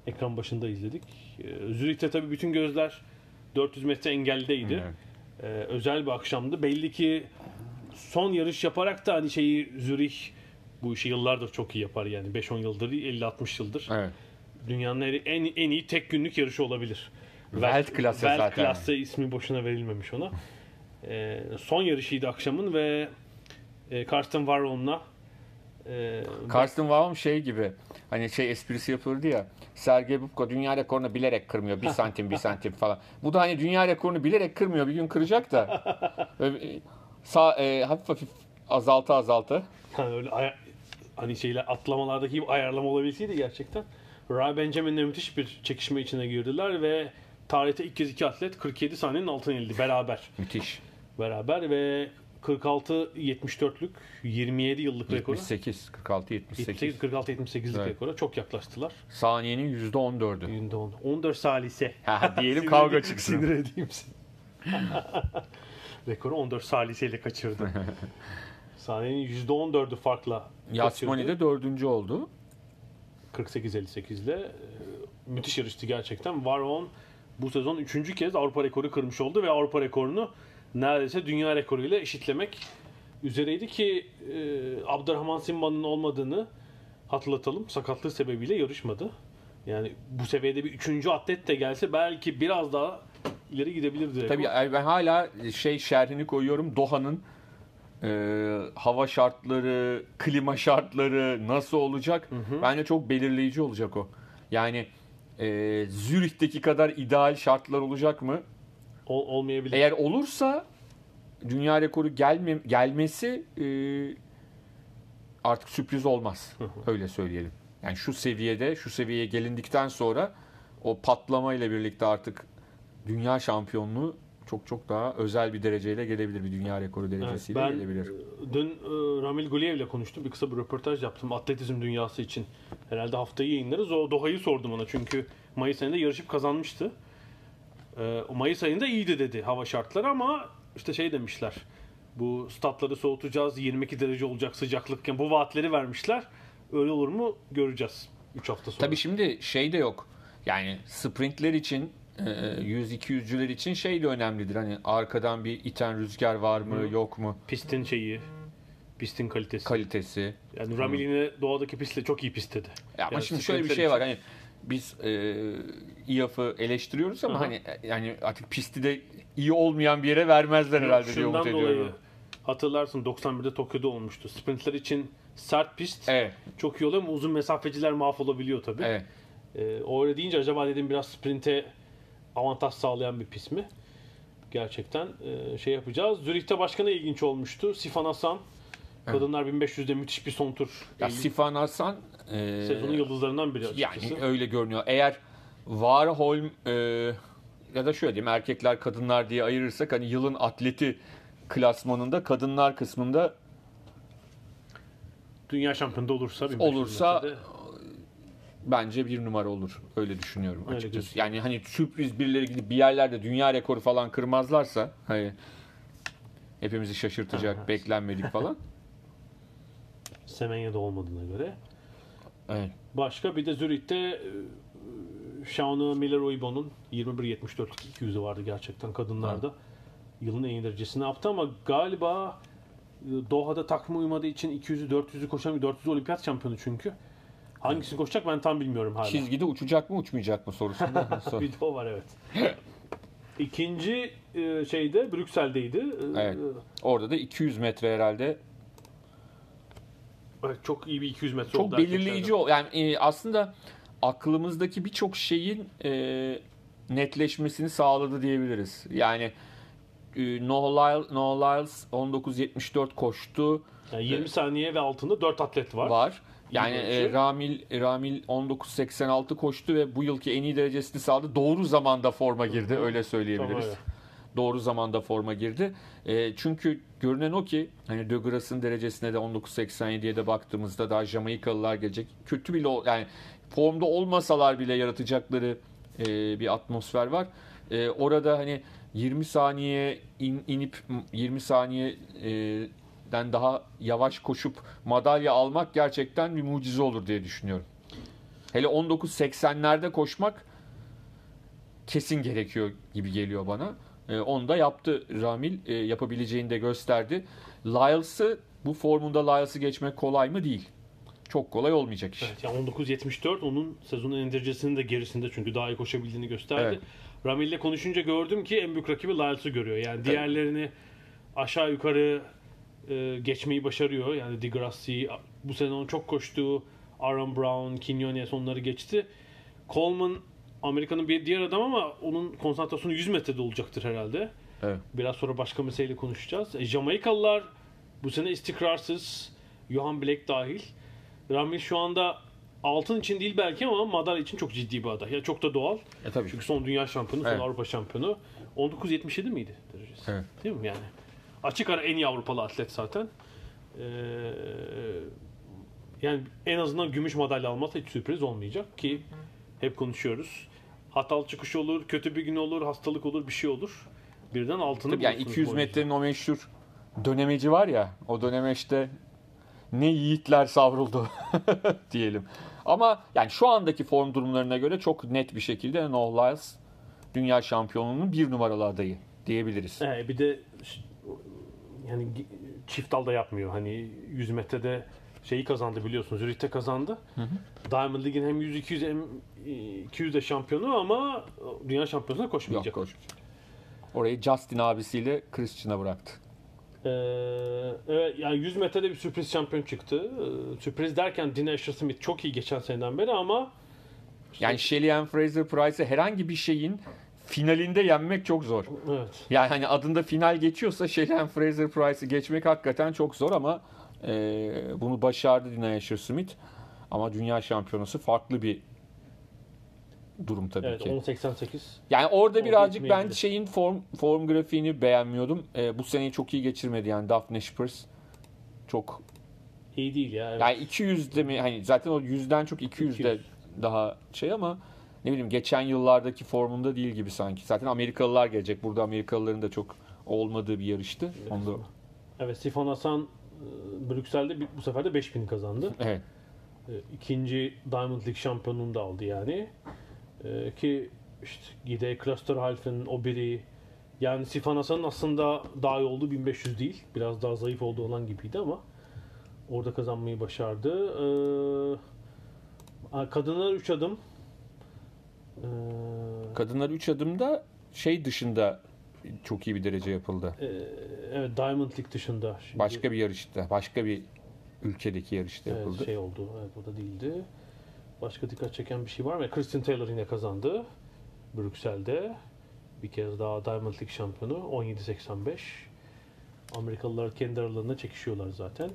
Ekran başında izledik. Ee, Zürih'te tabii bütün gözler 400 metre engellideydi. Evet. Ee, özel bir akşamdı. Belli ki son yarış yaparak da hani şeyi Zürih bu işi yıllardır çok iyi yapar yani 5-10 yıldır 50-60 yıldır. Evet. Dünyanın en, en, iyi tek günlük yarışı olabilir. Weltklasse zaten. Weltklasse ismi boşuna verilmemiş ona. Ee, son yarışıydı akşamın ve e, Karsten Warholm'la e, Karsten Wahlm şey gibi hani şey esprisi yapılırdı ya Sergey Bubka dünya rekorunu bilerek kırmıyor. Bir santim bir santim falan. Bu da hani dünya rekorunu bilerek kırmıyor. Bir gün kıracak da. Böyle, sağ, e, hafif hafif azaltı azaltı. hani öyle hani şeyler atlamalardaki gibi ayarlama olabilseydi gerçekten. Ray Benjamin'le müthiş bir çekişme içine girdiler ve tarihte ilk kez iki atlet 47 saniyenin altına inildi beraber. Müthiş. Beraber ve 46-74'lük 27 yıllık rekora 78, 46, 78. 46-78'lik Evet. rekora çok yaklaştılar. Saniyenin %14'ü. Günde 10. 14 salise. Ha, diyelim kavga çıksın. Sinir edeyim seni. Rekoru 14 saliseyle kaçırdı. Saniyenin %14'ü farkla Yasmani de dördüncü oldu. 48-58 ile e, müthiş yarıştı gerçekten. Varon bu sezon üçüncü kez Avrupa rekoru kırmış oldu ve Avrupa rekorunu neredeyse dünya rekoruyla eşitlemek üzereydi ki e, Abdurrahman Simba'nın olmadığını hatırlatalım. Sakatlığı sebebiyle yarışmadı. Yani bu seviyede bir üçüncü atlet de gelse belki biraz daha ileri gidebilirdi. Tabii ben hala şey şerhini koyuyorum. Doha'nın e, hava şartları, klima şartları nasıl olacak? Bence çok belirleyici olacak o. Yani e, Zürih'teki kadar ideal şartlar olacak mı? Ol- olmayabilir. Eğer olursa dünya rekoru gelme, gelmesi e, artık sürpriz olmaz. Öyle söyleyelim. Yani şu seviyede, şu seviyeye gelindikten sonra o patlama ile birlikte artık dünya şampiyonluğu çok çok daha özel bir dereceyle gelebilir. Bir dünya rekoru Evet, derecesiyle ben gelebilir. e, dün e, Ramil Guliyev ile konuştum. Bir kısa bir röportaj yaptım atletizm dünyası için. Herhalde haftayı yayınlarız. O Doha'yı sordum ona çünkü Mayıs ayında yarışıp kazanmıştı. E, o Mayıs ayında iyiydi dedi hava şartları ama işte şey demişler. Bu statları soğutacağız. 22 derece olacak sıcaklıkken bu vaatleri vermişler. Öyle olur mu göreceğiz 3 hafta sonra. Tabii şimdi şey de yok. Yani sprintler için 100-200'cüler için şey de önemlidir. Hani arkadan bir iten rüzgar var mı, yok mu? Pistin şeyi, pistin kalitesi. Kalitesi. yani Ramil yine doğadaki pistle çok iyi pist dedi. Ya ama Yani şimdi şöyle bir şey var için- hani biz e, İAF'ı eleştiriyoruz ama Hı hı. hani yani artık pisti de iyi olmayan bir yere vermezler herhalde diye Şundan umut ediyorum. dolayı hatırlarsın 91'de Tokyo'da olmuştu. Sprintler için sert pist Evet, çok iyi oluyor ama uzun mesafeciler mahvolabiliyor tabii. evet. Ee, o öyle deyince acaba dedim biraz sprinte avantaj sağlayan bir pist mi? Gerçekten e, şey yapacağız. Zürih'te başka ne ilginç olmuştu? Sifan Hasan Kadınlar 1500'de müthiş bir son tur. Ya Sifan Hasan e, Sezonun yıldızlarından biri açıkçası. yani öyle görünüyor. Eğer Warholm e, ya da şöyle diyeyim erkekler kadınlar diye ayırırsak hani yılın atleti klasmanında kadınlar kısmında Dünya şampiyonu olursa 1500 olursa. Bence bir numara olur. Öyle düşünüyorum Öyle açıkçası. gözüküyor. yani hani sürpriz birileri gidip bir yerlerde dünya rekoru falan kırmazlarsa hani hepimizi şaşırtacak, beklenmedik falan. Semenya'da olmadığına göre. Evet. Başka bir de Zürih'te e, Shauna Miller Uibo'nun 21.74'lük 200'ü vardı gerçekten kadınlarda. Yılın en iyi derecesini yaptı ama galiba e, Doha'da takvime uymadığı için 200'ü 400'ü koşamıyor. 400 olimpiyat şampiyonu çünkü. Hangisini koşacak ben tam bilmiyorum hala. Çizgide uçacak mı uçmayacak mı sorusunda. sor- bir de o var evet. İkinci e, şeyde Brüksel'deydi. E, Evet. Orada da 200 metre herhalde evet, Çok iyi bir 200 metre oldu çok belirleyici o. Yani e, aslında aklımızdaki birçok şeyin e, netleşmesini sağladı diyebiliriz. Yani e, Noah Lyles, Noah Lyles 19.74 koştu Yani 20 saniye ve altında 4 atlet var. var. Yani e. Ramil Ramil 19.86 koştu ve bu yılki en iyi derecesini sağladı. Doğru zamanda forma girdi öyle söyleyebiliriz. Tamam, Doğru zamanda forma girdi. E, çünkü görünen o ki hani De Graas'ın derecesine de 19.87'ye de baktığımızda daha Jamaikalılar gelecek. Kötü bile yani formda olmasalar bile yaratacakları e, bir atmosfer var. E, orada hani 20 saniye in- inip 20 saniye e, den daha yavaş koşup madalya almak gerçekten bir mucize olur diye düşünüyorum. Hele 19.80'lerde koşmak kesin gerekiyor gibi geliyor bana. E, onu da yaptı Ramil. E, yapabileceğini de gösterdi. Lyles'ı bu formunda Lyles'ı geçmek kolay mı? Değil. Çok kolay olmayacak iş. Evet, yani 19.74 onun sezonun en derecesinin de gerisinde çünkü daha iyi koşabildiğini gösterdi. Evet. Ramil'le konuşunca gördüm ki en büyük rakibi Lyles'ı görüyor. Yani diğerlerini aşağı yukarı e, geçmeyi başarıyor. Yani Degrassi bu sene onun çok koştuğu Aaron Brown, Quinones onları geçti. Coleman Amerika'nın bir diğer adam ama onun konsantrasyonu 100 metrede olacaktır herhalde. Evet. Biraz sonra başka meseleyle konuşacağız. E, Jamaikalılar bu sene istikrarsız. Johan Black dahil. Ramil şu anda altın için değil belki ama madalya için çok ciddi bir aday. Ya çok da doğal. E tabii. Çünkü son dünya şampiyonu, son Evet. Avrupa şampiyonu. 19.77 miydi derecesi? Evet. Değil mi yani? Açık ara en iyi Avrupalı atlet zaten. Ee, yani en azından gümüş madalya almazsa hiç sürpriz olmayacak ki hep konuşuyoruz. Hatalı çıkış olur, kötü bir gün olur, hastalık olur, bir şey olur. Birden altını Tabii yani bulursunuz 200 bu metrenin o meşhur dönemeci var ya o dönemeçte ne yiğitler savruldu diyelim. Ama yani şu andaki form durumlarına göre çok net bir şekilde Noah Lyles dünya şampiyonluğunun bir numaralı adayı diyebiliriz. Ee, bir de yani çift dalda yapmıyor. Hani 100 metrede şeyi kazandı biliyorsunuz. Zürich'te kazandı. Diamond League'in hem 100 200 hem e, 200 de şampiyonu ama dünya şampiyonasına Yok koşmayacak. koş. Orayı Justin abisiyle Christian'a bıraktı. Ee, evet, yani 100 metrede bir sürpriz şampiyon çıktı. Ee, sürpriz derken Dean Asher Smith çok iyi geçen seneden beri ama Yani Shelly Ann Fraser Price'ı herhangi bir şeyin finalinde yenmek çok zor. evet. Yani hani adında final geçiyorsa Ann Fraser Price'ı geçmek hakikaten çok zor ama e, bunu başardı Dina Asher Smith. Ama dünya şampiyonası farklı bir durum tabii Evet ki. 10.88. Yani orada birazcık ben şeyin form form grafiğini beğenmiyordum. E, bu seneyi çok iyi geçirmedi yani Daphne Shippers. Çok İyi değil ya. Evet. yani 200'de mi hani zaten o 100'den çok 200'de 200. daha şey ama ne bileyim geçen yıllardaki formunda değil gibi sanki. Zaten Amerikalılar gelecek. Burada Amerikalıların da çok olmadığı bir yarıştı. Onda Evet Sifon Hasan e, Brüksel'de bu sefer de 5000 kazandı. evet. E, İkinci Diamond League şampiyonluğunu da aldı yani. E, ki işte Gide Klosterhalfen o biri yani Sifan Hasan'ın aslında daha iyi olduğu 1500 değil. Biraz daha zayıf olduğu olan gibiydi ama orada kazanmayı başardı. E, kadınlar 3 adım. Kadınlar 3 adımda şey dışında çok iyi bir derece yapıldı. e, evet Diamond League dışında. Şimdi, Başka bir yarışta, başka bir ülkedeki yarışta Evet, yapıldı. şey oldu. Evet o da değildi. Başka dikkat çeken bir şey var mı? Kristen Taylor yine kazandı. Brüksel'de. Bir kez daha Diamond League şampiyonu. 17.85. Amerikalılar kendi aralarında çekişiyorlar zaten.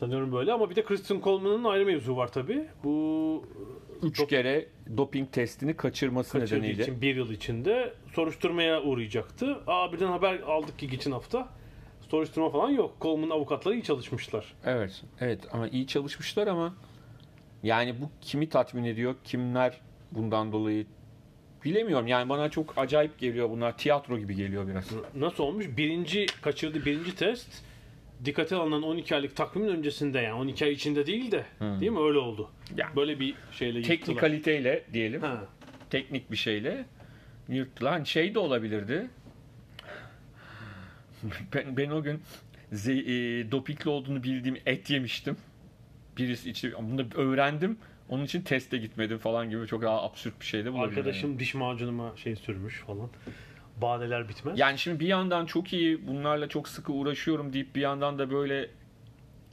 Sanıyorum böyle ama bir de Kristen Coleman'ın ayrı mevzu var tabi. Bu 3 Çok- kere doping testini kaçırması kaçırdığı nedeniyle. için bir yıl içinde soruşturmaya uğrayacaktı. Aa birden haber aldık ki geçen hafta. Soruşturma falan yok. Coleman'ın avukatları iyi çalışmışlar. Evet, evet ama iyi çalışmışlar ama yani bu kimi tatmin ediyor, kimler bundan dolayı bilemiyorum. Yani bana çok acayip geliyor bunlar. Tiyatro gibi geliyor biraz. Nasıl olmuş? Birinci kaçırdı birinci test dikkate alınan 12 aylık takvimin öncesinde yani 12 ay içinde değil de değil mi öyle oldu. Ya. Böyle bir şeyle. Teknikaliteyle diyelim, Ha. teknik bir şeyle yırtılan şey de olabilirdi. Ben, ben o gün ze- e, dopikli olduğunu bildiğim et yemiştim. Birisi içi, bunu öğrendim. Onun için teste gitmedim falan gibi çok absürt bir şey de bulabilir. Arkadaşım diş macunuma şey sürmüş falan. Bahaneler bitmez. Yani şimdi bir yandan çok iyi bunlarla çok sıkı uğraşıyorum deyip bir yandan da böyle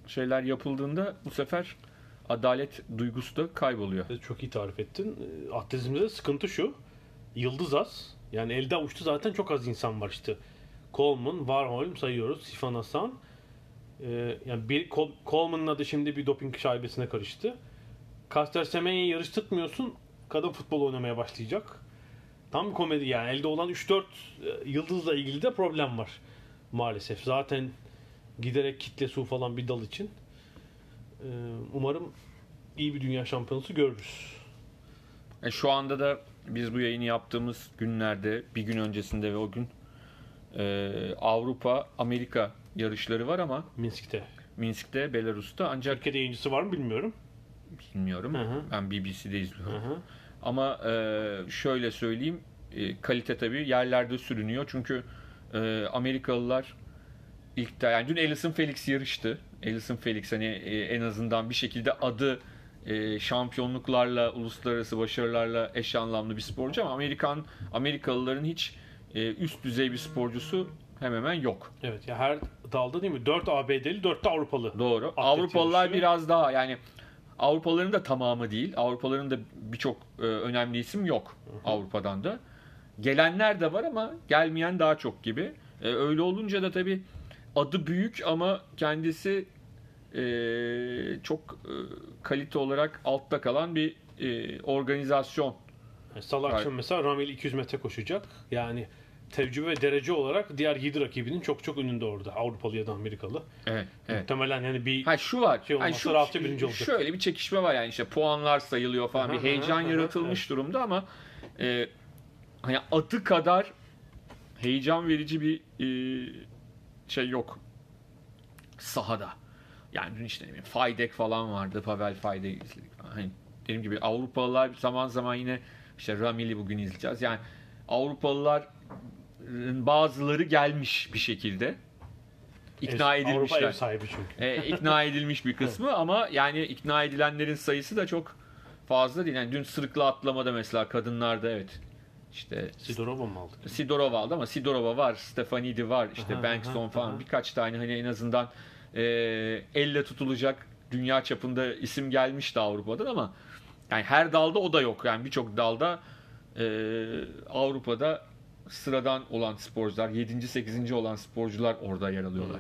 şeyler yapıldığında bu sefer adalet duygusu da kayboluyor. Çok iyi tarif ettin. E, Atletizmde sıkıntı şu. Yıldız az. Yani elde avuçta zaten çok az insan var işte. Coleman, Warholm sayıyoruz. Sifan Hasan. E, yani bir Col- Coleman'ın adı şimdi bir doping şaibesine karıştı. Caster Semenya'yı yarıştırmıyorsun. Kadın futbol oynamaya başlayacak. Tam bir komedi yani. Elde olan 3-4 e, yıldızla ilgili de problem var. Maalesef. Zaten giderek kitle su falan bir dal için. E, umarım iyi bir dünya şampiyonası görürüz. E şu anda da biz bu yayını yaptığımız günlerde bir gün öncesinde ve o gün e, Avrupa Amerika yarışları var ama Minsk'te. Minsk'te Belarus'ta ancak Türkiye'de yayıncısı var mı bilmiyorum. bilmiyorum Hı hı. ben BBC'de izliyorum. Hı hı. Ama e, şöyle söyleyeyim e, kalite tabii yerlerde sürünüyor çünkü e, Amerikalılar ilk de yani dün Alison Felix yarıştı. Alison Felix hani e, en azından bir şekilde adı e, şampiyonluklarla, uluslararası başarılarla eş anlamlı bir sporcu ama Amerikan Amerikalıların hiç e, üst düzey bir sporcusu hemen hemen yok. Evet ya her dalda değil mi? 4 ABD'li, 4 de Avrupalı. Doğru. Atlet Avrupalılar yarışı. biraz daha yani Avrupalıların da tamamı değil. Avrupalıların da birçok e, önemli isim yok Avrupa'dan da. Gelenler de var ama gelmeyen daha çok gibi. E, öyle olunca da tabii adı büyük ama kendisi e, çok e, kalite olarak altta kalan bir e, organizasyon. Yani Salı akşam Right. mesela Ramil 200 metre koşacak. Yani tecrübe ve derece olarak diğer 7 rakibinin çok çok önünde orada. Avrupalı ya da Amerikalı. Evet, evet. Muhtemelen yani bir Ha şu var. Şey olmazsa şu, rahatça birinci olacak. Şöyle bir çekişme var yani işte puanlar sayılıyor falan Aha, bir heyecan aha, yaratılmış durumda ama e, hani adı kadar heyecan verici bir e, şey yok sahada. Yani dün işte ne bileyim Faydek falan vardı. Pavel Faydek izledik. Hani dediğim gibi Avrupalılar zaman zaman yine işte Ramil'i bugün izleyeceğiz. Yani Avrupalılar bazıları gelmiş bir şekilde. ikna ev- Avrupa edilmişler ev sahibi çünkü. e, ikna edilmiş bir kısmı ama yani ikna edilenlerin sayısı da çok fazla değil. Yani dün sırıkla atlamada mesela kadınlarda evet işte Sidorova mı aldık? Sidorova aldı ama Sidorova var, Stefanidi var, işte Aha, aha, falan aha. birkaç tane hani en azından e, elle tutulacak dünya çapında isim gelmişti Avrupa'dan ama yani her dalda o da yok. Yani birçok dalda e, Avrupa'da sıradan olan sporcular, 7. 8. olan sporcular orada yer alıyorlar.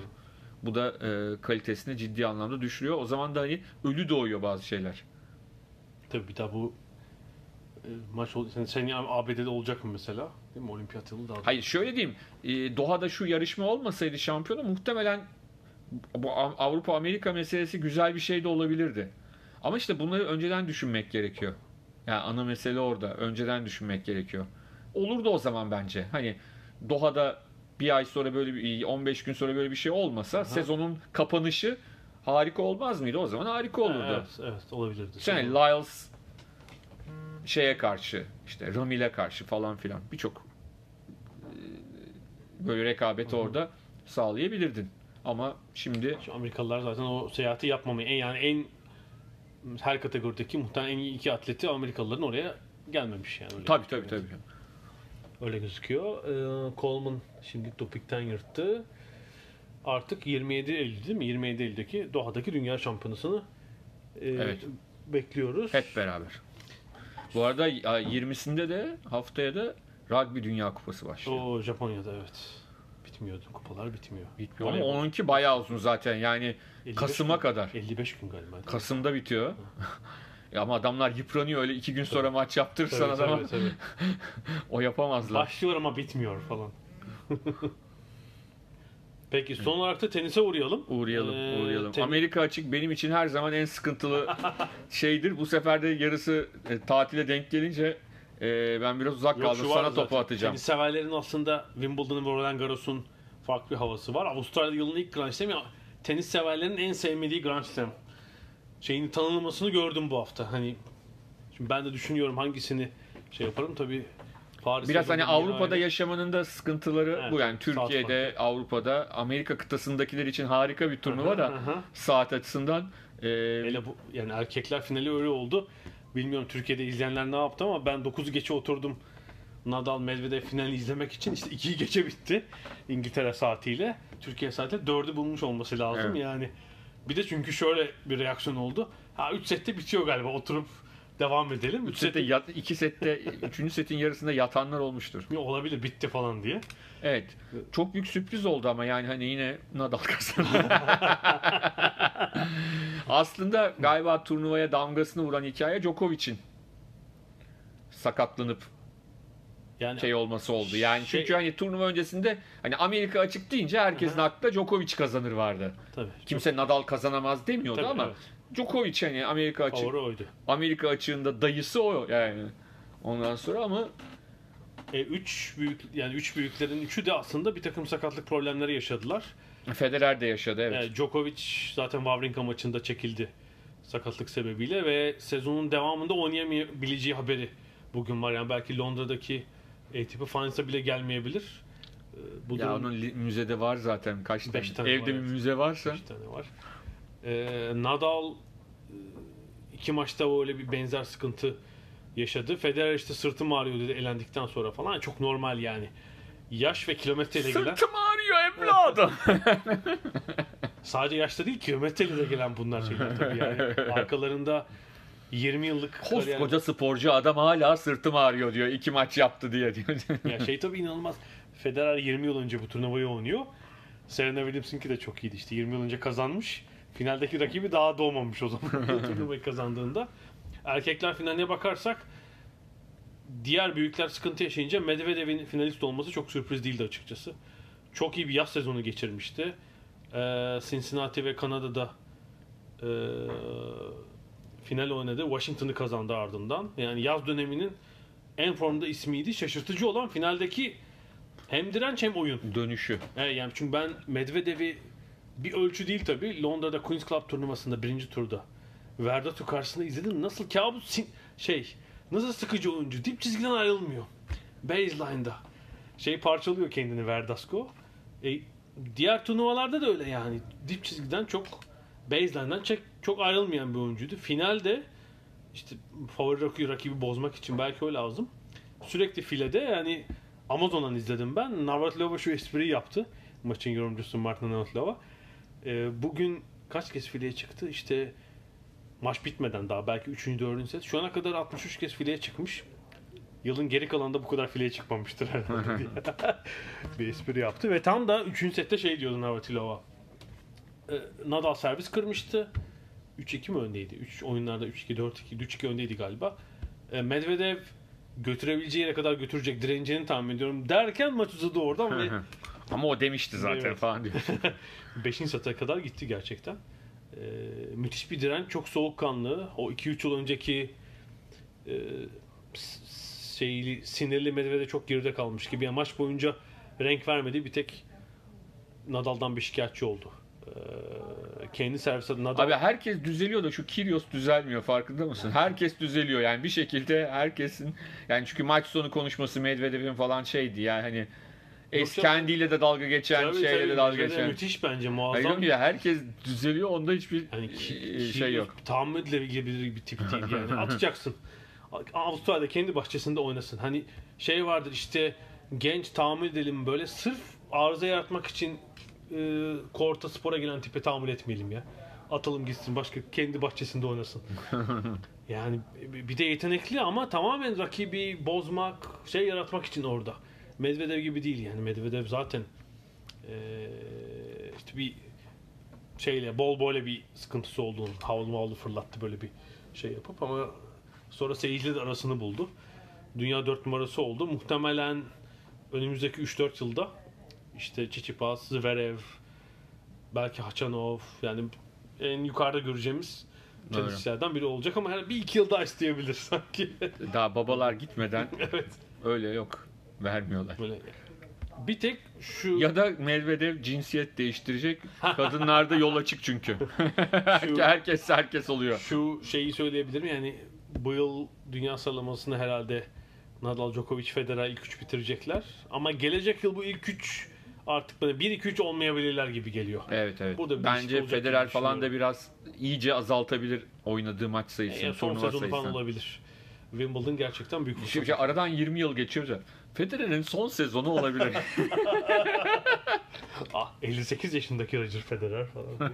Bu da e, kalitesini ciddi anlamda düşürüyor. O zaman da hani ölü doğuyor bazı şeyler. Tabii bir daha bu e, maç ol- sen, sen ABD'de olacak mı mesela? Değil mi? Olimpiyat yılı daha. Hayır şöyle diyeyim. e, Doha'da şu yarışma olmasaydı şampiyonu muhtemelen bu Av- Avrupa Amerika meselesi güzel bir şey de olabilirdi. Ama işte bunları önceden düşünmek gerekiyor. Yani ana mesele orada. Önceden düşünmek gerekiyor. Olurdu o zaman bence. Hani Doha'da bir ay sonra böyle bir 15 gün sonra böyle bir şey olmasa sezonun kapanışı harika olmaz mıydı? O zaman harika olurdu. Evet, evet olabilirdi. Yani Lyles şeye karşı işte Ramil'e karşı falan filan birçok e, böyle rekabeti orada sağlayabilirdin. Ama şimdi Şu Amerikalılar zaten o seyahati yapmamayı en yani en her kategorideki muhtemelen en iyi iki atleti Amerikalıların oraya gelmemiş yani. Öyle tabii tabii tabii. Öyle gözüküyor. Ee, Coleman şimdi dopingten yırttı. Artık 27 Eylül değil mi? 27 Eylül'deki Doha'daki Dünya Şampiyonası'nı e, Evet. bekliyoruz. Hep beraber. Bu arada ya, 20'sinde de haftaya da Rugby Dünya Kupası başlıyor. O Japonya'da evet. Bitmiyordu. Kupalar bitmiyor. Bitmiyor ama Voleybol. onunki bayağı uzun zaten. Yani 55 Kasım'a kadar. 55 gün galiba. Kasım'da bitiyor. Ya ama adamlar yıpranıyor öyle iki gün sonra maç yaptırırsan Tabii, adama tabii, tabii. o yapamazlar. Başlıyor ama bitmiyor falan. Peki son olarak da tenise uğrayalım. Uğrayalım, Ee, uğrayalım. ten- Amerika açık benim için her zaman en sıkıntılı şeydir. Bu sefer de yarısı e, tatile denk gelince e, ben biraz uzak Yok, kaldım. Sana zaten. topu atacağım. Tenis severlerin aslında Wimbledon'un ve Roland Garros'un farklı bir havası var. Avustralya yılının ilk Grand Slam'i tenis severlerin en sevmediği Grand Slam. Şeyin tanınmasını gördüm bu hafta. Hani şimdi ben de düşünüyorum hangisini şey yaparım tabii Paris Biraz hani Avrupa'da ayrı. yaşamanın da sıkıntıları Evet, bu yani saat Türkiye'de, Avrupa'da, Amerika kıtasındakiler için harika bir turnuva da saat açısından e, Hele bu yani erkekler finali öyle oldu. Bilmiyorum Türkiye'de izleyenler ne yaptı ama ben 9'u geçe oturdum Nadal Medvedev finali izlemek için işte 2'yi geçe bitti İngiltere saatiyle. Türkiye saatiyle 4'ü bulmuş olması lazım Evet. yani. Bir de çünkü şöyle bir reaksiyon oldu. Ha 3 sette bitiyor galiba oturup devam edelim. 3 Üç sette yat, iki sette, üçüncü setin yarısında yatanlar olmuştur. olabilir bitti falan diye. Evet. Çok büyük sürpriz oldu ama yani hani yine Nadal kazandı. Aslında galiba turnuvaya damgasını vuran hikaye Djokovic'in sakatlanıp Yani şey olması oldu. Yani Şey- çünkü hani turnuva öncesinde hani Amerika açık deyince herkesin aklında Djokovic kazanır vardı. tabii. Kimse Nadal kazanamaz demiyordu Tabii, ama evet. Djokovic hani Amerika açık Favori oydu. Amerika açığında dayısı o yani. Ondan sonra ama E, üç büyük yani üç büyüklerin üçü de aslında bir takım sakatlık problemleri yaşadılar. Federer de yaşadı evet. E, Djokovic zaten Wawrinka maçında çekildi sakatlık sebebiyle ve sezonun devamında oynayamayabileceği haberi bugün var. Yani belki Londra'daki ATP Finals'a bile gelmeyebilir. E, bu Ya durum onun li- müzede var zaten kaç tane. Beş tane Evde var, bir evet. müze varsa. beş tane var. E, Nadal e, iki maçta öyle bir benzer sıkıntı yaşadı. Federer işte sırtım ağrıyor dedi elendikten sonra falan. Çok normal yani. Yaş ve kilometreyle gelen Sırtım ağrıyor evladım. Sadece yaşta değil kilometreyle de gelen bunlar şeyler tabii yani. Arkalarında 20 yıllık kariyer- Koskoca sporcu adam hala sırtım ağrıyor diyor. iki maç yaptı diye diyor. Ya şey tabii inanılmaz. Federer 20 yıl önce bu turnuvayı oynuyor. Serena Williams'ınki de çok iyiydi işte 20 yıl önce kazanmış. Finaldeki rakibi daha doğmamış o zaman turnuvayı kazandığında. Erkekler finaline bakarsak diğer büyükler sıkıntı yaşayınca Medvedev'in finalist olması çok sürpriz değildi açıkçası. Çok iyi bir yaz sezonu geçirmişti. Ee, Cincinnati ve Kanada'da ee, final oynadı. Washington'ı kazandı ardından. Yani yaz döneminin en formda ismiydi. Şaşırtıcı olan finaldeki hem direnç hem oyun. Dönüşü. Evet, yani çünkü ben Medvedev'i bir ölçü değil tabii. Londra'da Queen's Club turnuvasında birinci turda Verdatu karşısında izledim. Nasıl kabus şey nasıl sıkıcı oyuncu. Dip çizgiden ayrılmıyor. Baseline'da. Şey parçalıyor kendini Verdasco. E, diğer turnuvalarda da öyle yani. Dip çizgiden çok baseline'dan çok, çok ayrılmayan bir oyuncuydu. Finalde işte favori rakibi, bozmak için belki o lazım. Sürekli filede yani Amazon'dan izledim ben. Navratilova şu espriyi yaptı. Maçın yorumcusu Martina Navratilova. Ee, bugün kaç kez fileye çıktı? İşte maç bitmeden daha belki 3. 4. set. Şu ana kadar 63 kez fileye çıkmış. Yılın geri kalanında bu kadar fileye çıkmamıştır herhalde bir espri yaptı. Ve tam da 3. sette şey diyordu Navratilova. Ee, Nadal servis kırmıştı. 3-2 mi öndeydi? 3 oyunlarda 3-2, 4-2, 3-2 öndeydi galiba. Ee, Medvedev götürebileceği yere kadar götürecek direneceğini tahmin ediyorum derken maç uzadı oradan ve Ama o demişti zaten Evet. falan diyor. 5. sete kadar gitti gerçekten. Ee, müthiş bir direnç, çok soğukkanlı. O 2-3 yıl önceki e, şeyli, sinirli Medvedev çok geride kalmış gibi. Yani maç boyunca renk vermedi. Bir tek Nadal'dan bir şikayetçi oldu. Kendi servis Nadal Abi herkes düzeliyor da şu Kyrgios düzelmiyor farkında mısın? Herkes düzeliyor yani bir şekilde herkesin yani çünkü maç sonu konuşması Medvedev'in falan şeydi yani hani es kendiyle de dalga geçen Tabii, şeyle tabii, de dalga geçen. müthiş bence Hayır muazzam. diyorum ya herkes düzeliyor onda hiçbir Yani ki, e, ki- şey yok. Tahammül edilebilir bir tip değil yani. Atacaksın. Avustralya'da kendi bahçesinde oynasın. Hani şey vardır işte genç tahammül edelim böyle sırf arıza yaratmak için e, korta spora gelen tipe tahammül etmeyelim ya. Atalım gitsin başka kendi bahçesinde oynasın. yani bir de yetenekli ama tamamen rakibi bozmak, şey yaratmak için orada. Medvedev gibi değil yani. Medvedev zaten e, işte bir şeyle bol böyle bir sıkıntısı olduğunu havlu mavlu fırlattı böyle bir şey yapıp ama sonra seyirciler arasını buldu. Dünya 4 numarası oldu. Muhtemelen önümüzdeki 3-4 yılda işte Tsitsipas, Zverev, belki Hachanov yani en yukarıda göreceğimiz tenisçilerden biri olacak ama her bir iki yıl daha isteyebilir sanki. Daha babalar gitmeden evet. öyle yok vermiyorlar. Böyle. Bir tek şu Ya da Medvedev cinsiyet değiştirecek. Kadınlarda yol açık çünkü. Şu- herkes herkes oluyor. Şu şeyi söyleyebilirim yani bu yıl dünya sıralamasını herhalde Nadal, Djokovic, Federer ilk 3 bitirecekler. Ama gelecek yıl bu ilk 3 artık böyle 1-2-3 olmayabilirler gibi geliyor. Evet evet. Burada bir Bence Federer falan da biraz iyice azaltabilir oynadığı maç sayısını, Yani son sezonu falan sayısını. olabilir. Wimbledon gerçekten büyük fırsat. Şimdi aradan 20 yıl geçiyor. Federer'in son sezonu olabilir. Ah, 58 yaşındaki Roger Federer falan.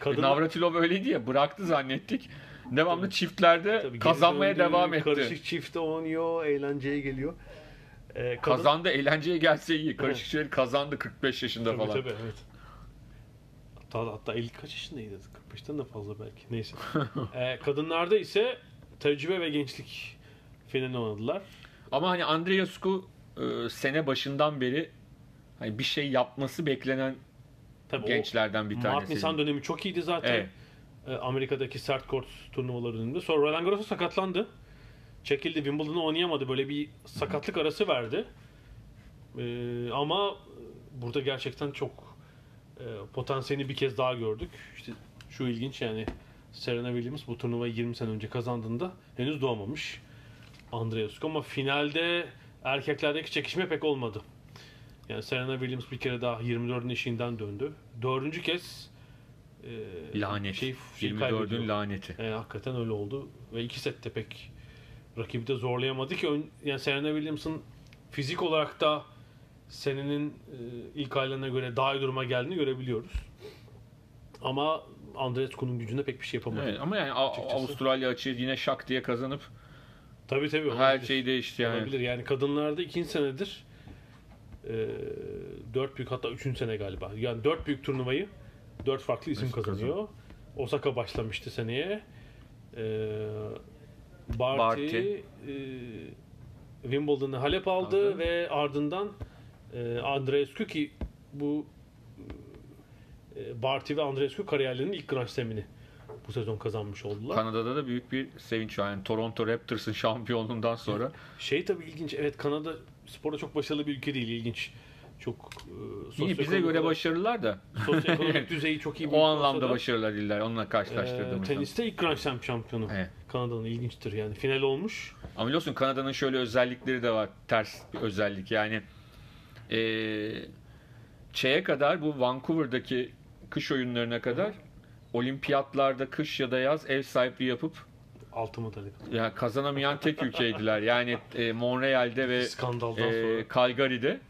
Kadın, Navratilov öyleydi ya bıraktı zannettik. Devamlı çiftlerde Tabii kazanmaya döndü, devam etti. Karışık çifte oynuyor, eğlenceye geliyor. Ee, kadın- Kazandı eğlenceye gelse iyi. Karışık şeyleri kazandı 45 yaşında tabii, falan. tabii, evet. Hatta, hatta 50 kaç yaşındaydı? 45'ten de fazla belki. Neyse. Ee, kadınlarda ise tecrübe ve gençlik finali oynadılar. Ama hani Andreescu e, sene başından beri hani bir şey yapması beklenen Tabii gençlerden bir tanesi. Mart Nisan dönemi çok iyiydi zaten. Evet. Ee, Amerika'daki sert kort turnuvaları döneminde. Sonra Roland Garros'a sakatlandı. Çekildi. Wimbledon'u oynayamadı. Böyle bir sakatlık arası verdi. Ee, ama burada gerçekten çok e, potansiyelini bir kez daha gördük. İşte şu ilginç yani Serena Williams bu turnuvayı 20 sene önce kazandığında henüz doğmamış. Andreescu ama finalde erkeklerdeki çekişme pek olmadı. Yani Serena Williams bir kere daha 24'ün eşiğinden döndü. Dördüncü kez e, Lanet. şey, şey 24'ün kaybediyor. laneti. E, hakikaten öyle oldu. Ve iki sette pek rakibi de zorlayamadı ki. Ön, yani Serena Williams'ın fizik olarak da senenin e, ilk aylarına göre daha iyi duruma geldiğini görebiliyoruz. Ama Andreescu'nun gücünde pek bir şey yapamadı. Evet, ama yani Açıkçası. Avustralya açığı yine şak diye kazanıp Tabii tabii. her olabilir. şey değişti yani. Olabilir. Yani kadınlarda ikinci senedir e, dört büyük hatta üçüncü sene galiba. Yani dört büyük turnuvayı dört farklı isim İsim kazanıyor. Osaka başlamıştı seneye. E, Barty, Barty. e, Wimbledon'ı Halep aldı, Aldı. ve ardından e, Andreescu ki bu e, Barty ve Andreescu kariyerlerinin ilk Grand Slam'ini bu sezon kazanmış oldular. Kanada'da da büyük bir sevinç var. Yani Toronto Raptors'ın şampiyonluğundan sonra Şey tabii ilginç. Evet Kanada sporda çok başarılı bir ülke değil. ilginç. Çok e, yine bize sosyoekonomik göre olarak- başarılılar da sosyoekonomik düzeyi çok iyi bir o anlamda olsa da, başarılar değiller. Onunla e, karşılaştırdığımızda. teniste ilk Grand Slam şampiyonu. Evet. Kanada'nın ilginçtir yani. Final olmuş. Ama biliyorsun Kanada'nın şöyle özellikleri de var. Ters bir özellik yani. Eee şeye kadar bu Vancouver'daki kış oyunlarına kadar olimpiyatlarda kış ya da yaz ev sahipliği yapıp Altı madalya. yani kazanamayan tek ülkeydiler. Yani e, Montreal'de ve Skandaldan e, sonra. Calgary'de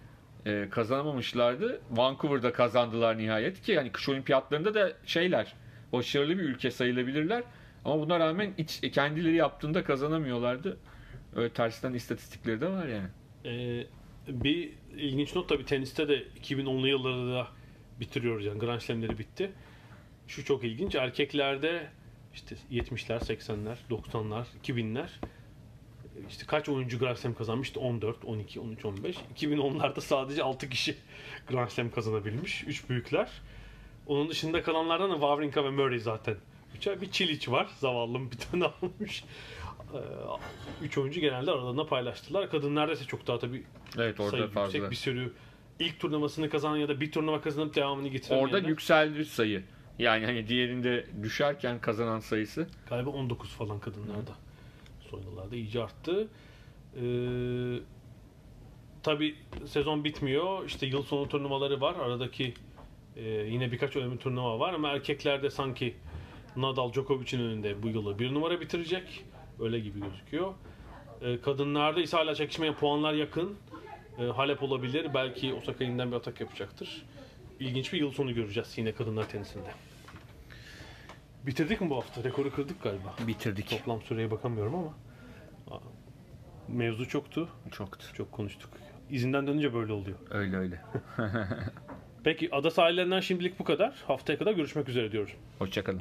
e, kazanamamışlardı. Vancouver'da kazandılar nihayet ki yani kış olimpiyatlarında da şeyler başarılı bir ülke sayılabilirler. Ama buna rağmen iç, kendileri yaptığında kazanamıyorlardı. Öyle tersten istatistikleri de var yani. E, bir ilginç not tabii teniste de 2010'lu yılları da bitiriyoruz yani. Grand Slam'leri bitti. Şu çok ilginç. Erkeklerde işte 70'ler, 80'ler, 90'lar, 2000'ler işte kaç oyuncu Grand Slam kazanmıştı? 14, 12, 13, 15. 2010'larda sadece 6 kişi Grand Slam kazanabilmiş. 3 büyükler. Onun dışında kalanlardan da Wawrinka ve Murray zaten. Üçer bir Çiliç var. Zavallım bir tane almış. 3 oyuncu genelde aralarında paylaştılar. Kadınlarda ise çok daha tabii Evet orada sayı fazla. yüksek bir sürü ilk turnuvasını kazanan ya da bir turnuva kazanıp devamını getiremeyenler. Orada yükseldi sayı. Yani hani diğerinde düşerken kazanan sayısı. Galiba 19 falan kadınlarda. Son yıllarda iyice arttı. Ee, Tabi sezon bitmiyor. İşte yıl sonu turnuvaları var. Aradaki e, yine birkaç önemli turnuva var ama erkeklerde sanki Nadal Djokovic'in önünde bu yılı bir numara bitirecek. Öyle gibi gözüküyor. Ee, kadınlarda ise hala çekişmeye puanlar yakın. Ee, Halep olabilir. Belki Osaka yeniden bir atak yapacaktır. İlginç bir yıl sonu göreceğiz yine kadınlar tenisinde. Bitirdik mi bu hafta? Rekoru kırdık galiba. Bitirdik. Toplam süreye bakamıyorum ama. Mevzu çoktu. Çoktu. Çok konuştuk. İzinden dönünce böyle oluyor. Öyle öyle. Peki ada sahillerinden şimdilik bu kadar. Haftaya kadar görüşmek üzere diyoruz. Hoşçakalın.